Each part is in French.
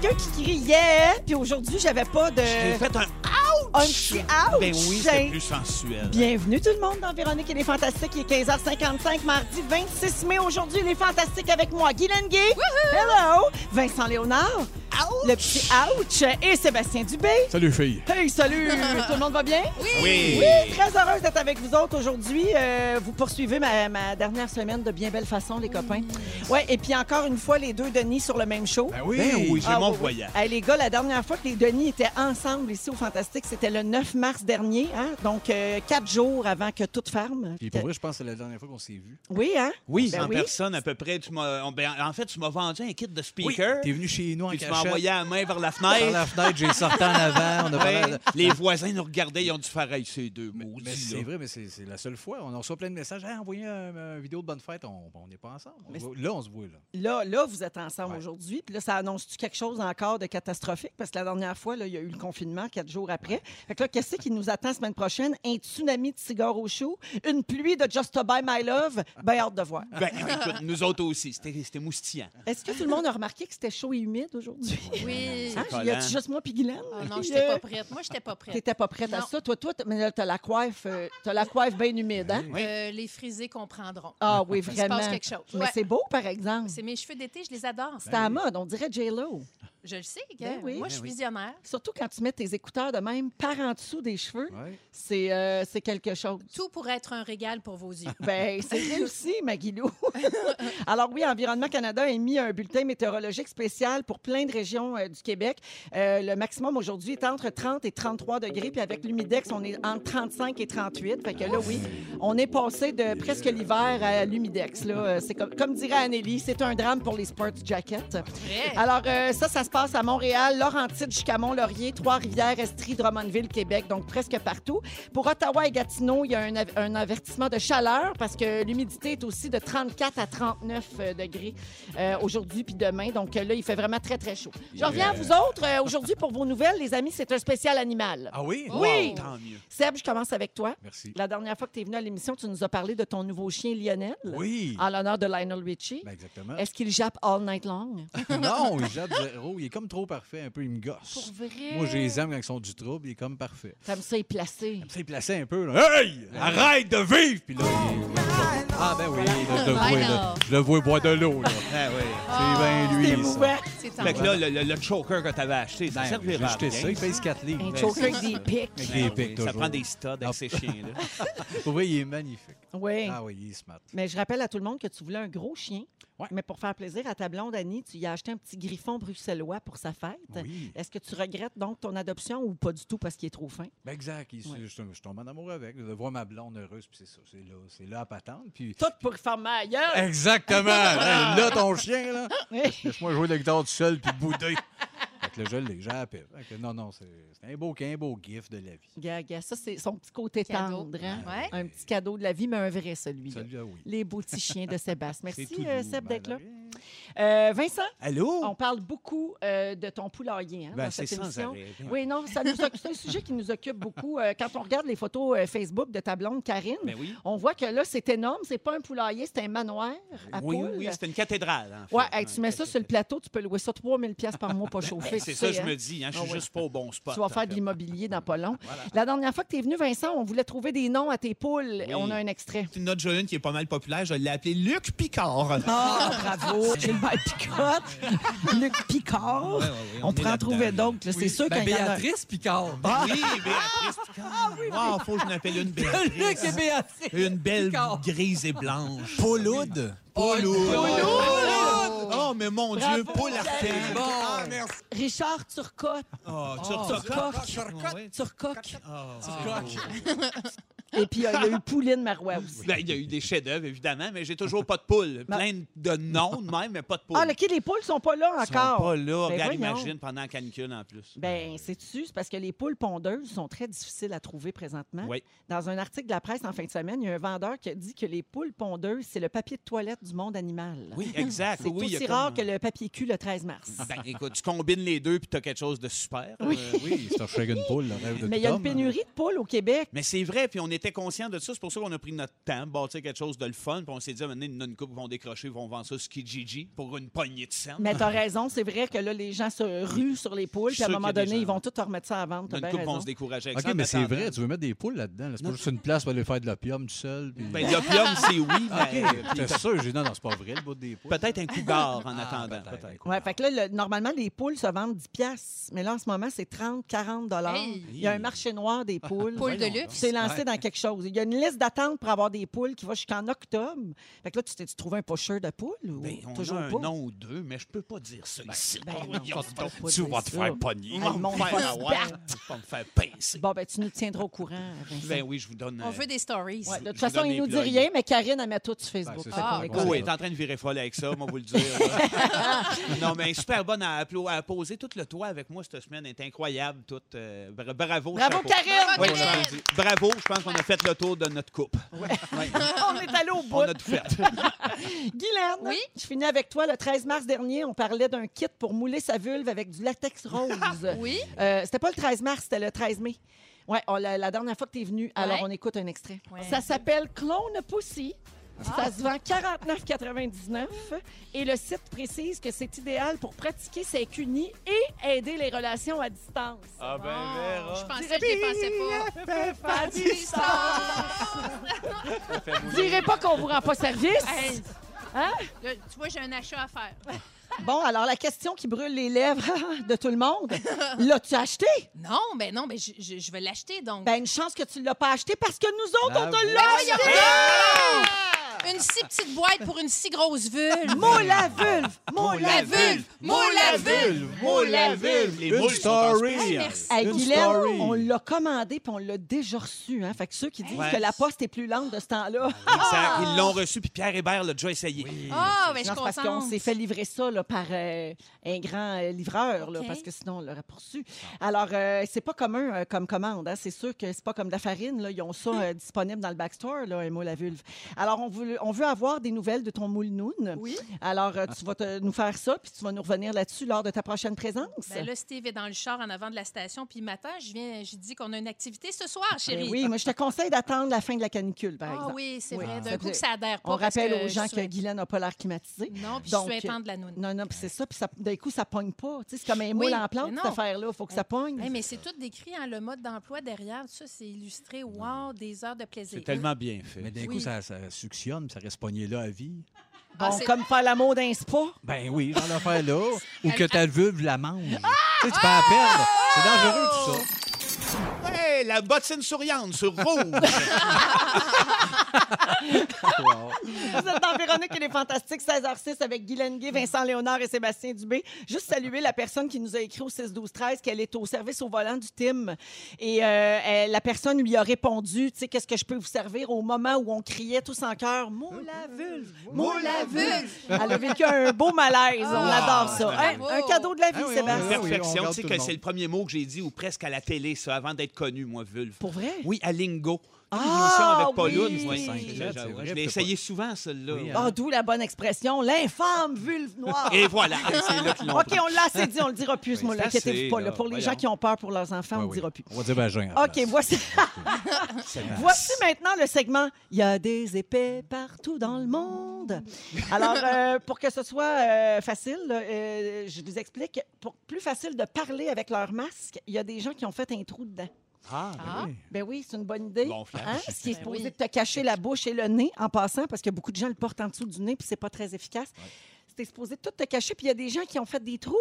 quelqu'un qui crie yeah, puis aujourd'hui, j'avais pas de. J'ai fait un un petit ouch. Ben oui, c'est plus sensuel. Bienvenue tout le monde dans Véronique et les Fantastiques. Il est 15h55, mardi 26 mai. Aujourd'hui, les Fantastiques avec moi, Guy Lenguet. Hello. Vincent Léonard. Le petit ouch. Et Sébastien Dubé. Salut, fille. Hey, salut. tout le monde va bien? Oui. Oui, très heureuse d'être avec vous autres aujourd'hui. Euh, vous poursuivez ma, ma dernière semaine de bien belle façon, les copains. Ouais, et puis encore une fois, les deux Denis sur le même show. Ben oui. Ben oui, j'ai Ah, mon oui, oui. voyage. Hey, les gars, la dernière fois que les Denis étaient ensemble ici au Fantastique, c'était le 9 mars dernier. Hein? Donc, euh, quatre jours avant que tout ferme. Puis pour vrai, je pense que c'est la dernière fois qu'on s'est vu. Oui, hein? Oui, Ben en oui. personne à peu près. Tu ben, en fait, tu m'as vendu un kit de speaker. T'es venu chez nous en cachette. Envoyé la main vers la Par fenêtre. la fenêtre, j'ai sorti en avant. On a Ouais. parlé de- Les voisins nous regardaient, ils ont dû faire hey, ces deux mots. c'est vrai, mais c'est la seule fois. On reçoit plein de messages. Hey, envoyez une vidéo de bonne fête. On n'est pas ensemble. Mais là, on se voit. Là. Là, là, vous êtes ensemble Ouais. aujourd'hui. Puis là, ça annonce-tu quelque chose encore de catastrophique? Parce que la dernière fois, là, il y a eu le confinement quatre jours après. Fait que là, qu'est-ce qui nous attend la semaine prochaine? Un tsunami de cigares au chou? Une pluie de Just to Buy My Love? Ben, hâte de voir. Ben, écoute, nous autres aussi, c'était c'était moustillant. Est-ce que tout le monde a remarqué que c'était chaud et humide aujourd'hui? Oui. Hein? collant. Y a-tu juste moi puis Guylaine? Ah non, j'étais pas prête. Moi, j'étais pas prête. T'étais pas prête à Non. ça. Toi, toi, mais là, t'as la coiffe, euh, t'as la coiffe bien humide, hein? Oui. Euh, les frisés comprendront. Ah oui, Il se vraiment. passe quelque chose. Mais Ouais. c'est beau, par exemple. C'est mes cheveux d'été, je les adore. C'est à la mode, on dirait J-Lo. Je le sais, Ben gars. oui. Moi, Ben je suis oui. visionnaire. Surtout quand tu mets tes écouteurs de même par en dessous des cheveux, Ouais. c'est euh, c'est quelque chose. Tout pour être un régal pour vos yeux. Ben, c'est réussi, Maguilou. Alors oui, Environnement Canada a émis un bulletin météorologique spécial pour plein de régions euh, du Québec. Euh, le maximum aujourd'hui est entre 30 et 33 degrés, puis avec l'humidex, on est entre 35 et 38. Fait que là, oui, on est passé de presque l'hiver à l'humidex. Là, c'est comme, comme dirait Anneli, c'est un drame pour les sports jackets. Alors, euh, ça, ça se passe à Montréal, Laurentides, jusqu'à Mont-Laurier, Trois-Rivières, Estrie, Drummondville, Québec, donc presque partout. Pour Ottawa et Gatineau, il y a un, un avertissement de chaleur parce que l'humidité est aussi de 34 à 39 euh, degrés euh, aujourd'hui puis demain. Donc euh, là, il fait vraiment très, très chaud. Je reviens à vous autres. euh, aujourd'hui, pour vos nouvelles, les amis, c'est un spécial animal. Ah oui? Oui. Tant mieux. Seb, je commence avec toi. Merci. La dernière fois que tu es venu à l'émission, tu nous as parlé de ton nouveau chien Lionel Oui. en l'honneur de Lionel Richie. Ben, exactement. Est-ce qu'il jappe all night long? non, il jappe zéro. Il est comme trop parfait. Un peu, il me gosse. Pour vrai? Moi, je les aime quand ils sont du trouble. Il est comme parfait. Comme ça, il est placé. Ça, il plaçait un peu. Là. Hey! Arrête de vivre! Puis là, il... Ah, ben oui, là, je le vois. I là. Je le vois boire de l'eau. là. Ah oui. C'est bien C'est lui. C'est Fait que là, le, le- le choker que tu avais acheté, ça Ben, j'ai servira à acheté ça. Il pèse 4 livres. Un Ben, choker avec des pics. Avec Ah des oui, pics, Ça toujours. prend des studs avec Ah. ces chiens-là. Pour vrai, il est magnifique. Oui. Ah oui, il est smart. Mais je rappelle à tout le monde que tu voulais un gros chien. Ouais. Mais pour faire plaisir à ta blonde Annie, tu y as acheté un petit griffon bruxellois pour sa fête. Oui. Est-ce que tu regrettes donc ton adoption ou pas du tout parce qu'il est trop fin? Ben exact. Il- Ouais. je, je tombe en amour avec. De voir ma blonde heureuse, puis c'est ça. C'est là, c'est là à patente. Puis... Tout pour faire ma! Exactement. Là, ton chien, là. Oui. Laisse-moi jouer la guitare tout seul, puis bouder. Là, je l'ai, que non, non, c'est un beau, un beau gif de la vie. Gaga, ça, c'est son petit côté Cadeau. tendre. hein? Ouais. Un petit cadeau de la vie, mais un vrai, celui-là. Oui. Les beaux petits chiens de Sébastien. Merci, euh, Seb, d'être là. Euh, Vincent, Allô? on parle beaucoup euh, de ton poulailler hein, Ben, dans cette sans émission. arrêt. Oui, non, ça nous occupe- c'est un sujet qui nous occupe beaucoup. Euh, quand on regarde les photos euh, Facebook de ta blonde Karine, Ben oui. on voit que là, c'est énorme. C'est pas un poulailler, c'est un manoir à Oui, poules. oui, oui, c'est une cathédrale. en fait. Ouais, hey, tu mets ça sur le plateau, tu peux louer ça 3000 pièces par mois pas chauffé. Ben, c'est ça, je hein? me dis. Hein, je Ah suis ouais. juste pas au bon spot. Tu vas faire fait. de l'immobilier dans pas long. La dernière fois que tu es venu, Vincent, on voulait trouver des noms à tes poules. Oui. On a un extrait. C'est une autre jeune qui est pas mal populaire. Je l'ai appelé Luc Picard. Ah, bravo! Gilbert Picotte, Luc Picard. Ouais, ouais, ouais, on on pourrait en trouver d'autres. C'est sûr Ben, qu'il y en a. Béatrice Picard. Oui, Béatrice Picard. Wow, faut que je m'appelle une Luc et Béatrice. Béatrice. Une belle Picard. grise et blanche. Pauloude. Pauloude. Pauloude. Oh, mais mon Dieu, Paul. Bon. Ah, merci. Richard Turcotte. Oh, tu Turcotte. Turcotte. Et puis, il y a eu Pouline Marois aussi. Ben, il y a eu des chefs-d'œuvre, évidemment, mais j'ai toujours pas de poule. Plein de noms de même, mais pas de poule. Ah, OK, les poules sont pas là Ils sont encore. pas là. Ben, Regarde, voyons. imagine, pendant la canicule en plus. Ben, sais-tu, c'est parce que les poules pondeuses sont très difficiles à trouver présentement. Oui. Dans un article de la presse en fin de semaine, il y a un vendeur qui a dit que les poules pondeuses, c'est le papier de toilette du monde animal. Oui, exact. C'est oui, aussi comme- rare que le papier cul le 13 mars. Ben, écoute, tu combines les deux puis tu as quelque chose de super. Oui. Euh, Oui, c'est un poule, le rêve de Mais il y a une homme. pénurie de poules au Québec. Mais c'est vrai, puis on est était conscient de ça. C'est pour ça qu'on a pris notre temps, bâtir quelque chose de le fun. Puis on s'est dit, donné, une couple vont décrocher, vont vendre ça sur Kijiji pour une poignée de cent. Mais t'as raison, c'est vrai que là, les gens se ruent sur les poules, puis à un moment donné, ils vont tout te remettre ça à vendre. Une bien couple vont se décourager avec OK, ça. mais c'est vrai, tu veux mettre des poules là-dedans. là. C'est pas juste une place pour aller faire de l'opium tout seul. puis- Ben, l'opium, c'est oui, mais OK, t'es sûr? J'ai dit, non, non, c'est pas vrai, le bout des poules. peut-être un cougar en Ah, attendant. peut-être, peut-être. écoute. Ouais, fait que là, le- normalement, les poules se vendent 10 piastres, mais là, en ce moment, c'est 30, 40 dollars. Hey! Il y a un marché noir des poules. Poule de luxe. T'es lancé dans quelque chose. Il y a une liste d'attente pour avoir des poules qui va jusqu'en octobre. Fait que là, tu t'es trouvé un pocheur de poules ou Ben, on toujours a un pas? nom ou deux, mais je peux pas dire ça ici. ben non, voyons tu Tu vas te faire pogner. Le monde Faire va se avoir, battre. pas me faire pincer. Bon, ben, tu nous tiendras au courant. Vincent. Ben oui, je vous donne. On euh, veut des stories. Ouais, de toute façon, il nous dit rien, mais Karine, elle met tout sur Facebook. Ben, Ah, est cool. Oh, est en train de virer folle avec ça, moi, vous le dire. non, mais super bonne à, poser tout le toit avec moi cette semaine. Elle est incroyable, toute. euh, bra- bravo, Bravo. Karine! Oui, Bravo, je Karine! pense- bravo, je pense qu'on a fait le tour de notre coupe. Ouais. On est allé au bout. On a tout fait. Guylaine, Oui? je finis avec toi. Le 13 mars dernier, on parlait d'un kit pour mouler sa vulve avec du latex rose. Oui? Euh, c'était pas le 13 mars, c'était le 13 mai. Ouais, on- la, la dernière fois que tu es venu, alors on écoute un extrait. Ouais. Ça s'appelle Clone Pussy. Ça se vend 49,99 et le site précise que c'est idéal pour pratiquer ses cunis et aider les relations à distance. Ah ben, Oh, je pensais que je les pensais pas. À distance! Direz pas qu'on vous rend pas service. Hey, Hein? tu vois, j'ai un achat à faire. Bon, alors la question qui brûle les lèvres de tout le monde, l'as-tu acheté? Non, ben non, ben je, je- je vais l'acheter donc. Ben, une chance que tu l'as pas acheté parce que nous autres, on te l'a acheté! Une si petite boîte pour une si grosse vulve. Moule à vulve! À la vulve! Moule la vulve! Moule la vulve! Les Une story. Hey, merci. Une Guylaine, on l'a commandé puis on l'a déjà reçu. Hein? Fait que ceux qui disent Ouais. que la poste est plus lente de ce temps-là, Exact. Ils l'ont reçu, puis Pierre Hébert l'a déjà essayé. Ah, ben je c'est parce qu'on s'est fait livrer ça là, par euh, un grand euh, livreur, là, parce que sinon on l'aurait poursu. Alors, euh, c'est pas commun euh, comme commande. hein. C'est sûr que c'est pas comme de la farine. Là. Ils ont ça euh, disponible dans le backstore, là, un moule à vulve. Alors, on on veut avoir des nouvelles de ton moule noun. Oui. Alors, euh, tu vas te- nous faire ça, puis tu vas nous revenir là-dessus lors de ta prochaine présence. Ben là, Steve est dans le char en avant de la station, puis matin, je viens, j'ai dit qu'on a une activité ce soir, Ben chérie. oui, moi, je te conseille d'attendre la fin de la canicule, par Ah exemple. oui, c'est Oui. vrai. D'un coup, que ça adhère pas. On rappelle aux gens je que Guylaine n'a pas l'air climatisé. Non, puis Donc, je suis de la noune. Non, non, puis c'est ça, puis ça- d'un coup, ça pogne pas. Tu sais, c'est comme un moule Oui, en plante, mais cette affaire-là. Il faut que ça pogne. Hey, mais c'est tout décrit, hein, le mode d'emploi derrière. Ça, c'est illustré. Wow, des heures de plaisir. C'est tellement bien fait. Mais d'un Oui. coup, ça, ça suctionne, puis ça reste pogné là à vie. Bon, Ah, c'est- comme faire l'amour d'un spa? Ben oui, genre l'affaire là. Ou que ta vulve la mange. Tu sais, tu peux la perdre. C'est dangereux tout ça. Hey, la bottine souriante sur rouge. Wow. Vous êtes dans Véronique et les Fantastiques, 16h06 avec Guy Lenguet, Vincent Léonard et Sébastien Dubé. Juste saluer la personne qui nous a écrit au 6-12-13 qu'elle est au service au volant du TIM. Et euh, elle- la personne lui a répondu, tu sais, qu'est-ce que je peux vous servir au moment où on criait tous en chœur, moule la vulve, moule la vulve. Elle a vécu un beau malaise. on Ah, adore ça. bravo. Hein? Un cadeau de la vie, Ah oui, on- Sébastien. oui, on Perfection. tu sais que c'est le premier mot que j'ai dit, ou presque à la télé, ça, avant d'être connu, moi, vulve. Pour vrai? Oui, à Lingo. Ah, avec Pauline. oui. vrai, je- c'est vrai, Je l'ai essayé souvent, celle-là. Oui, Ah, d'où la bonne expression, l'infâme vulve noire. Et voilà, c'est là qu'ils OK, on l'a assez dit, on le dira plus, ce Oui, mot-là. c'est Inquiétez-vous pas. là. Pour les Voyons. gens qui ont peur pour leurs enfants, on Ouais, ne oui. dira plus. On va dire vagin. OK, place. voici. voici maintenant le segment Il y a des épées partout dans le monde. Alors, euh, pour que ce soit euh, facile, euh, je vous explique. Pour plus facile de parler avec leur masque, il y a des gens qui ont fait un trou dedans. Ah, Ah. Oui. Ben oui, c'est une bonne idée. Bon flash. Hein? Ce qui est Ben supposé oui. te cacher la bouche et le nez en passant, parce que beaucoup de gens le portent en dessous du nez, puis c'est pas très efficace. C'était supposé tout te cacher, puis il y a des gens qui ont fait des trous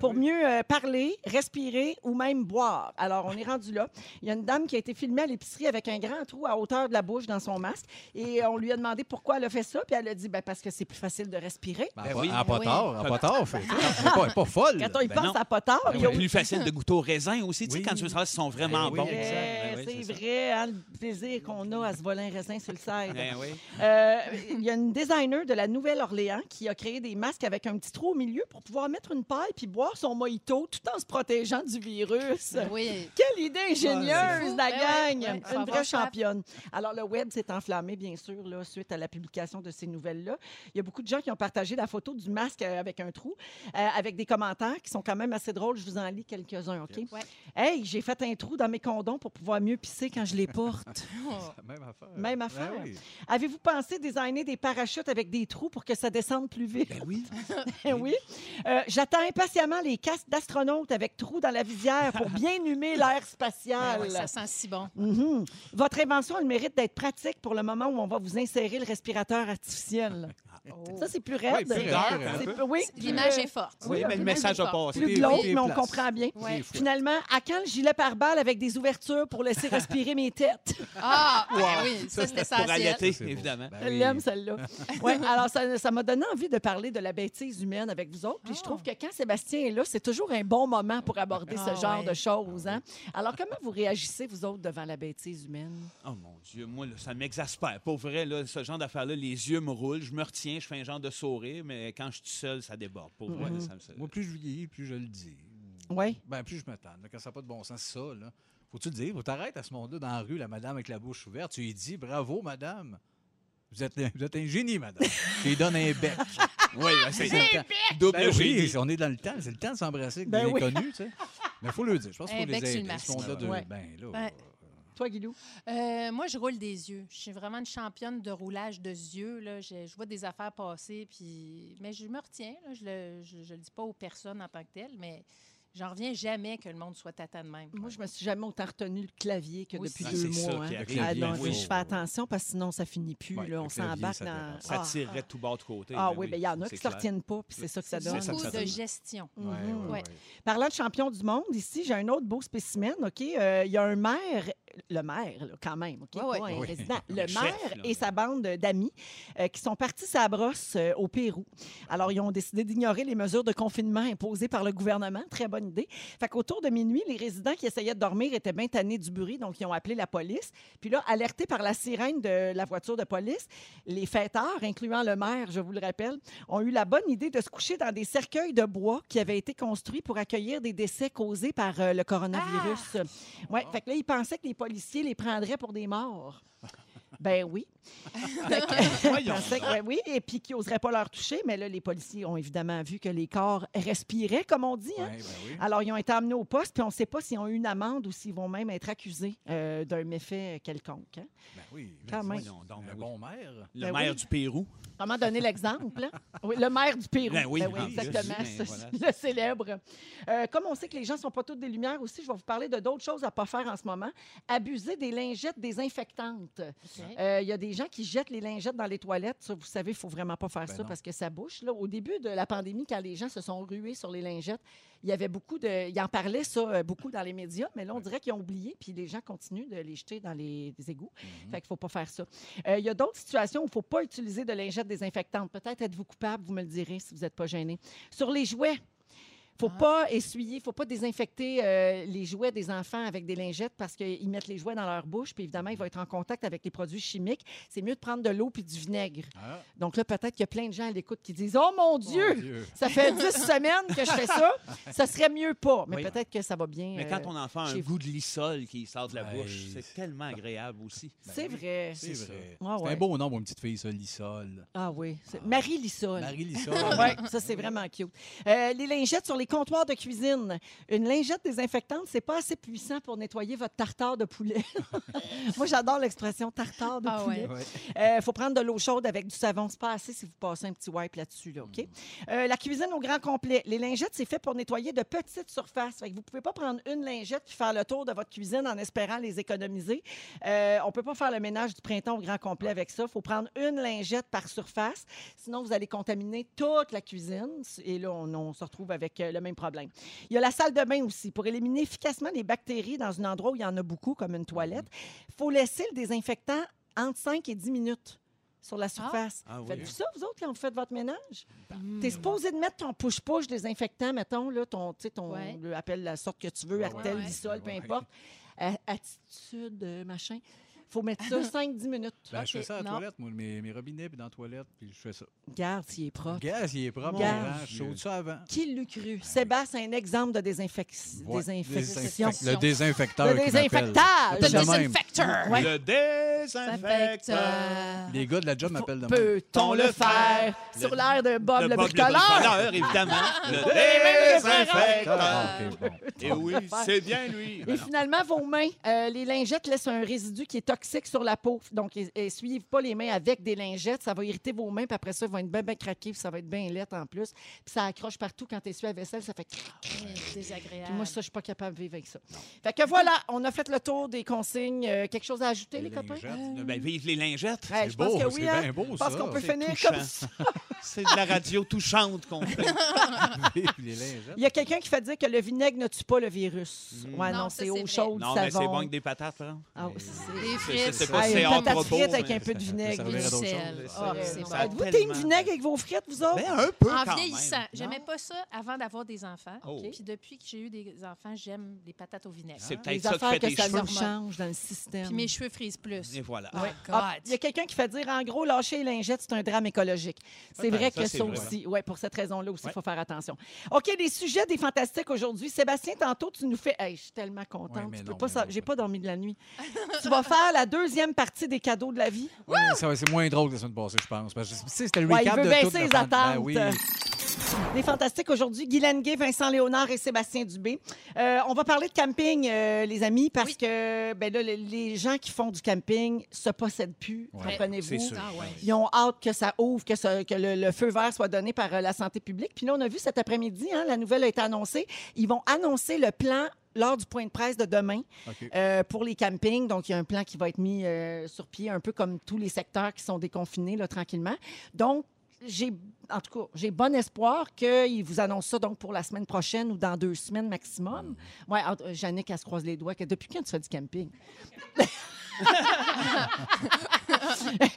pour mieux euh, parler, respirer ou même boire. Alors, on est rendu là. Il y a une dame qui a été filmée à l'épicerie avec un grand trou à hauteur de la bouche dans son masque, et on lui a demandé pourquoi elle a fait ça, puis elle a dit ben, parce que c'est plus facile de respirer. Ben, Ben pas- oui. en pas Oui. tard, en pas tard. Elle est pas- elle est pas folle. Quand on y Ben pense à pas tard, il y a C'est plus facile de goûter au raisin aussi, tu sais, Oui. quand tu veux savoir s'ils sont vraiment Oui, bons. Ben c'est vrai, hein, le plaisir qu'on a à se voler un raisin sur le side. Ben oui. Euh, Il y a une designer de la Nouvelle-Orléans qui a créé des masques avec un petit trou au milieu pour pouvoir mettre une paille puis boire son mojito tout en se protégeant du virus. Oui. Quelle idée ingénieuse, fou. la Ben gang! ouais, ouais, faut Une vraie championne. Alors, le web s'est enflammé, bien sûr, là, suite à la publication de ces nouvelles-là. Il y a beaucoup de gens qui ont partagé la photo du masque euh, avec un trou, euh, avec des commentaires qui sont quand même assez drôles. Je vous en lis quelques-uns, OK? Ouais. Hey, j'ai fait un trou dans mes condoms pour pouvoir mieux pisser quand je les porte. Même affaire. Même affaire. Ben oui. Avez-vous pensé designer des parachutes avec des trous pour que ça descende plus vite? Ben oui. oui. Euh, J'attends impatiemment les casques d'astronautes avec trous dans la visière pour bien humer l'air spatial. Ah ouais, ça sent si bon. Mhm. Votre invention a le mérite d'être pratique pour le moment où on va vous insérer le respirateur artificiel. Ça, c'est plus raide. Ouais, plus plus- oui, L'image est forte. Oui, mais le message a passé. plus glauque, mais on comprend bien. Ouais. Finalement, à quand le gilet pare-balles avec des ouvertures pour laisser respirer mes têtes? Ah, ben oui, ça, c'est Pour essentiel. allaiter, évidemment. Ben oui. l'aime, celle-là. Ouais, alors, ça ça m'a donné envie de parler de la bêtise humaine avec vous autres. Puis je trouve que quand Sébastien est là, c'est toujours un bon moment pour aborder Ah, ce genre ouais. de choses. Hein? Alors, comment vous réagissez, vous autres, devant la bêtise humaine? Oh mon Dieu, moi, là, ça m'exaspère. Pour vrai, là, ce genre d'affaire-là, les yeux me roulent, je me retiens, je fais un genre de sourire, mais quand je suis seul, ça déborde. Pour vrai, Mhm. ça me- Moi, plus je vieillis, plus je le dis. Oui. Ben, plus je me tente. Quand ça n'a pas de bon sens, ça, là. Faut-tu le dire? Faut t'arrêter à ce monde-là dans la rue, la madame avec la bouche ouverte. Tu lui dis, bravo, madame. Vous êtes, vous êtes un génie, madame. tu lui donnes un bec. Oui, ben, c'est le temps. double Ben génie. oui, on est dans le temps. C'est le temps de s'embrasser avec Ben des oui. inconnus, tu sais. Mais il faut le dire. Je pense qu'il Un faut les sur le aider. Ce monde-là de- Ouais. Ben, là. Ouais. Toi, Guilou? Euh, moi, je roule des yeux. Je suis vraiment une championne de roulage de yeux. Là. Je, je vois des affaires passer, puis... mais je me retiens. là. Je le, je, je le dis pas aux personnes en tant que telles, mais j'en reviens jamais que le monde soit tata de même. Moi, je me suis jamais autant retenu le clavier que Oui, depuis Ah, deux mois. hein. Ah, non, je fais attention parce que sinon, ça finit plus. Ouais, là. On s'embarque ça dans. Ça Ah, tirerait de tout bas de côté. Ah oui, mais il y en a qui ne se retiennent pas, puis c'est ça que ça donne. Beaucoup de gestion. Mhm. ouais, Ouais. ouais. Parlant de champion du monde, ici, j'ai un autre beau spécimen, OK? Euh, Il y a un maire, le maire, là, quand même, OK? Ouais, Pas ouais. Le, Le chef, maire là. et sa bande d'amis euh, qui sont partis sa brosse euh, au Pérou. Alors, ils ont décidé d'ignorer les mesures de confinement imposées par le gouvernement. Très bonne idée. Fait qu'autour de minuit, les résidents qui essayaient de dormir étaient bien tannés du bruit, donc ils ont appelé la police. Puis là, alertés par la sirène de la voiture de police, les fêteurs, incluant le maire, je vous le rappelle, ont eu la bonne idée de se coucher dans des cercueils de bois qui avaient été construits pour accueillir des décès causés par euh, le coronavirus. Ouais, fait que là, ils pensaient que les policiers les prendraient pour des morts. Ben oui. Que- oui, et puis qu'ils n'oseraient pas leur toucher, mais là, les policiers ont évidemment vu que les corps respiraient, comme on dit. hein. Ouais, ben oui. Alors, ils ont été amenés au poste, puis on ne sait pas s'ils ont eu une amende ou s'ils vont même être accusés euh, d'un méfait quelconque. hein. Ben oui. Quand même. Donc, Un ben oui. bon maire. Le Ben maire oui. du Pérou. Comment donner l'exemple? hein? Oui, le maire du Pérou. Ben oui, Ben en exactement. voilà. Le célèbre. Euh, comme on sait que les gens ne sont pas toutes des lumières aussi, je vais vous parler de d'autres choses à ne pas faire en ce moment. Abuser des lingettes désinfectantes. Euh, Il y a des gens qui jettent les lingettes dans les toilettes. Ça, vous savez, il ne faut vraiment pas faire Ben ça non. parce que ça bouche. Là, au début de la pandémie, quand les gens se sont rués sur les lingettes, il y avait beaucoup de. Ils en parlaient, ça, euh, beaucoup dans les médias, mais là, on dirait qu'ils ont oublié, puis les gens continuent de les jeter dans les, égouts. Fait qu'il ne faut pas faire ça. Euh, Il y a d'autres situations où il ne faut pas utiliser de lingettes désinfectantes. Peut-être êtes-vous coupable, vous me le direz si vous n'êtes pas gêné. Sur les jouets, faut Ah. pas essuyer, il ne faut pas désinfecter euh, les jouets des enfants avec des lingettes parce qu'ils mettent les jouets dans leur bouche, puis évidemment, ils vont être en contact avec les produits chimiques. C'est mieux de prendre de l'eau puis du vinaigre. Ah, Donc là, peut-être qu'il y a plein de gens à l'écoute qui disent Oh mon Dieu, mon Dieu. ça fait 10 semaines que je fais ça, ça serait mieux pas. Mais Oui. peut-être que ça va bien. Mais euh, quand ton enfant a un chez vous. goût de lissol qui sort de la Ouais. bouche, c'est tellement agréable aussi. C'est vrai. C'est vrai. Ah C'est ouais. un beau nom pour une petite fille, ça, Lissol. Ah oui. c'est- Marie Lissol. Marie Lissol. Oui, ça, c'est vraiment cute. Euh, les lingettes sur les comptoirs de cuisine. Une lingette désinfectante, c'est pas assez puissant pour nettoyer votre tartare de poulet. Moi, j'adore l'expression tartare de Ah poulet. ouais. Ouais. Il faut prendre de l'eau chaude avec du savon. C'est pas assez si vous passez un petit wipe là-dessus. Là, OK? Mm. Euh, la cuisine au grand complet. Les lingettes, c'est fait pour nettoyer de petites surfaces. Fait que vous pouvez pas prendre une lingette puis faire le tour de votre cuisine en espérant les économiser. Euh, on peut pas faire le ménage du printemps au grand complet avec ça. Il faut prendre une lingette par surface. Sinon, vous allez contaminer toute la cuisine. Et là, on, on se retrouve avec euh, le même problème. Il y a la salle de bain aussi. Pour éliminer efficacement les bactéries dans un endroit où il y en a beaucoup, comme une toilette, il faut laisser le désinfectant entre 5 et 10 minutes sur la surface. Ah oui. Faites-vous ça, vous autres, quand vous faites votre ménage? Mm. T'es supposé de mettre ton push-push désinfectant, mettons, là, ton, tu sais, ton, Ouais. le- appelle la sorte que tu veux, Ouais, Artel, ouais. Lissol, peu importe. Attitude, euh, machin. Faut mettre ça 5-10 minutes. Ben, Je fais ça à la toilette, moi, mes, mes robinets, puis dans la toilette, puis je fais ça. Regarde s'il est propre. Gaz, il est propre, grand, je saute ça avant. Qui l'eût cru? Sébastien, un exemple de désinfec- Ouais, désinfection. désinfec- Le désinfecteur. Le. C'est Le désinfecteur. Ouais. Le désinfecteur. Les gars de la job m'appellent de. Peut-on le faire Le- sur l'air de Bob Le le bricoleur? évidemment. Le désinfecteur. Ah, bon. Et oui, c'est bien lui. Et Ben finalement, vos mains, euh, les lingettes laissent un résidu qui est toxique sur la peau. Donc, es- essuyez pas les mains avec des lingettes. Ça va irriter vos mains, puis après ça, ils vont être bien, bien craqués, puis ça va être bien lettre en plus. Puis ça accroche partout quand tu essuies la vaisselle, ça fait. C'est Désagréable. Puis moi, ça, je suis pas capable de vivre avec ça. Fait que voilà, on a fait le tour des consignes. Euh, quelque chose à ajouter, les, Les copains? lingettes. Ben, vive les lingettes. Ouais, C'est je pense beau, que c'est oui. hein? bien beau, Je pense ça. qu'on peut finir touchant. comme ça. C'est de la radio touchante qu'on fait. Puis les lingettes. Il y a quelqu'un qui fait dire que le vinaigre ne tue pas le virus. Mm. Ouais, non, Non, ça, c'est eau chaude, Non, mais c'est bon avec des patates, là. Ah, oui, frites. c'est Ah, pas c'est patate propos, frite avec un peu de vinaigre. Du sel. Ah, c'est bon. Êtes-vous team vinaigre avec vos frites, vous autres? Ben, un peu En vieillissant, j'aimais pas ça avant d'avoir des enfants. Oh. Puis depuis que j'ai eu des enfants, j'aime les patates au vinaigre. C'est Les peut-être ça qui fait cheveux. nous change dans le système. Puis mes cheveux frisent plus. Et voilà. Oh, Ouais. Ah, Il y a quelqu'un qui fait dire, en gros, lâcher les lingettes, c'est un drame écologique. C'est vrai que c'est ça aussi, ouais, pour cette raison-là aussi, il Ouais. faut faire attention. OK, les sujets des fantastiques aujourd'hui. Sébastien, tantôt, tu nous fais... Hey, je suis tellement Ouais, contente. peux non, pas J'ai pas dormi de la nuit. tu vas faire la deuxième partie des cadeaux de la vie. Ouais, ça C'est moins drôle que la semaine passée, je pense. Parce que, tu sais, c'était le Ouais, il recap veut de tout. baisser les Ben attentes. oui. Les fantastiques aujourd'hui, Guylaine Gay, Vincent Léonard et Sébastien Dubé. Euh, on va parler de camping, euh, les amis, parce Oui. que ben là, les- gens qui font du camping se possèdent plus, Ouais, c'est comprenez-vous. sûr. Ah ouais. Ils ont hâte que ça ouvre, que, ça- que le, le feu vert soit donné par euh, la santé publique. Puis là, on a vu cet après-midi, hein, la nouvelle a été annoncée. Ils vont annoncer le plan lors du point de presse de demain euh, pour les campings. Donc, il y a un plan qui va être mis euh, sur pied, un peu comme tous les secteurs qui sont déconfinés là, tranquillement. Donc, j'ai, en tout cas, j'ai bon espoir qu'ils vous annoncent ça donc pour la semaine prochaine ou dans deux semaines maximum. Ouais, en- euh, Jannick, elle se croise les doigts. Que depuis quand tu fais du camping?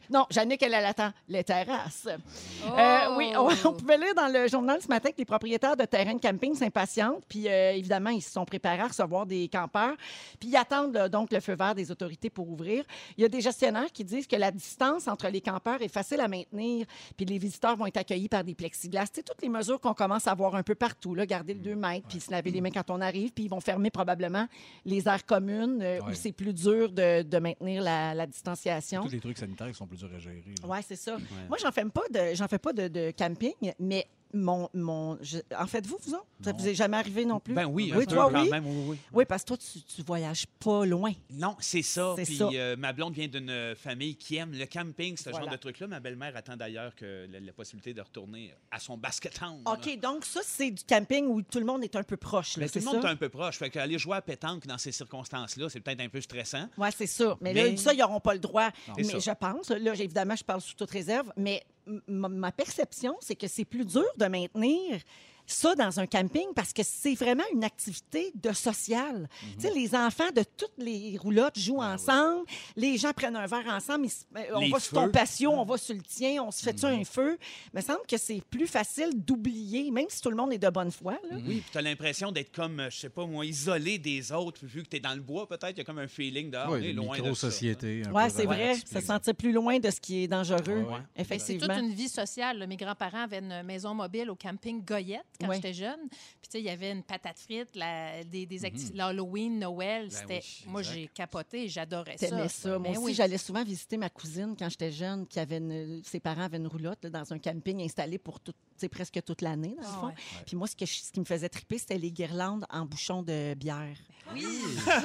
non, Jannick, elle, elle attend les terrasses. Euh, oui, on, on pouvait lire dans le journal ce matin que les propriétaires de terrains de camping s'impatientent. Puis, euh, évidemment, ils se sont préparés à recevoir des campeurs. Puis, ils attendent là, donc le feu vert des autorités pour ouvrir. Il y a des gestionnaires qui disent que la distance entre les campeurs est facile à maintenir. Puis, les visiteurs vont être accueillis par des plexiglas. Sais, toutes les mesures qu'on commence à voir un peu partout, là, garder le 2 mètres, puis se laver les mains quand on arrive. Puis, ils vont fermer probablement les aires communes euh, où c'est plus dur de, de maintenir la, la distanciation. Tous les trucs sanitaires qui sont plus durs à gérer. Oui, c'est ça. Moi, j'en fais pas de, j'en fais pas de, de camping, mais mon, mon, je- en faites-vous, vous autres? Ça Non. vous est jamais arrivé non plus? Ben oui, un Oui, peu toi, quand oui? même, oui, oui. Oui, parce que toi, tu, tu voyages pas loin. Non, c'est ça. C'est Puis ça. euh, ma blonde vient d'une euh, famille qui aime le camping, ce Voilà. genre de truc-là. Ma belle-mère attend d'ailleurs que la, la possibilité de retourner à son basket town. OK, donc ça, c'est du camping où tout le monde est un peu proche, là, Mais tout le ça? monde est un peu proche. Fait qu'aller jouer à pétanque dans ces circonstances-là, c'est peut-être un peu stressant. Oui, c'est ça. Mais, Mais- là, ça, ils n'auront pas le droit. Non. Mais je ça. pense, là, évidemment, je parle sous toute réserve, mais ma perception, c'est que c'est plus dur de maintenir ça dans un camping parce que c'est vraiment une activité de social. Tu sais, les enfants de toutes les roulottes jouent ensemble, les gens prennent un verre ensemble, ils euh, on Les va sur ton patio, on va sur le tien, on se fait-tu un feu? Il me semble que c'est plus facile d'oublier, même si tout le monde est de bonne foi. là. Oui, puis tu as l'impression d'être comme, euh, je sais pas moi, isolé des autres, vu que tu es dans le bois, peut-être, il y a comme un feeling de, ah, on Oui, est loin de un Oui, c'est vrai. Se sentir plus loin de ce qui est dangereux, Ouais, ouais. Ben, C'est toute effectivement. une vie sociale. là. Mes grands-parents avaient une maison mobile au camping Goyette quand j'étais jeune. Puis, tu sais, il y avait une patate frite, la- des, des acti- l'Halloween, Noël. Ben C'était... oui, Moi, exact. j'ai capoté, j'adorais ça. T'aimais ça. Moi Ben aussi, oui. j'allais souvent visiter ma cousine quand j'étais jeune, qui avait une- ses parents avaient une roulotte là, dans un camping installé pour tout, presque toute l'année, dans le Ah fond. ouais. Puis moi, ce, que je- ce qui me faisait triper, c'était les guirlandes en bouchon de bière. Oui.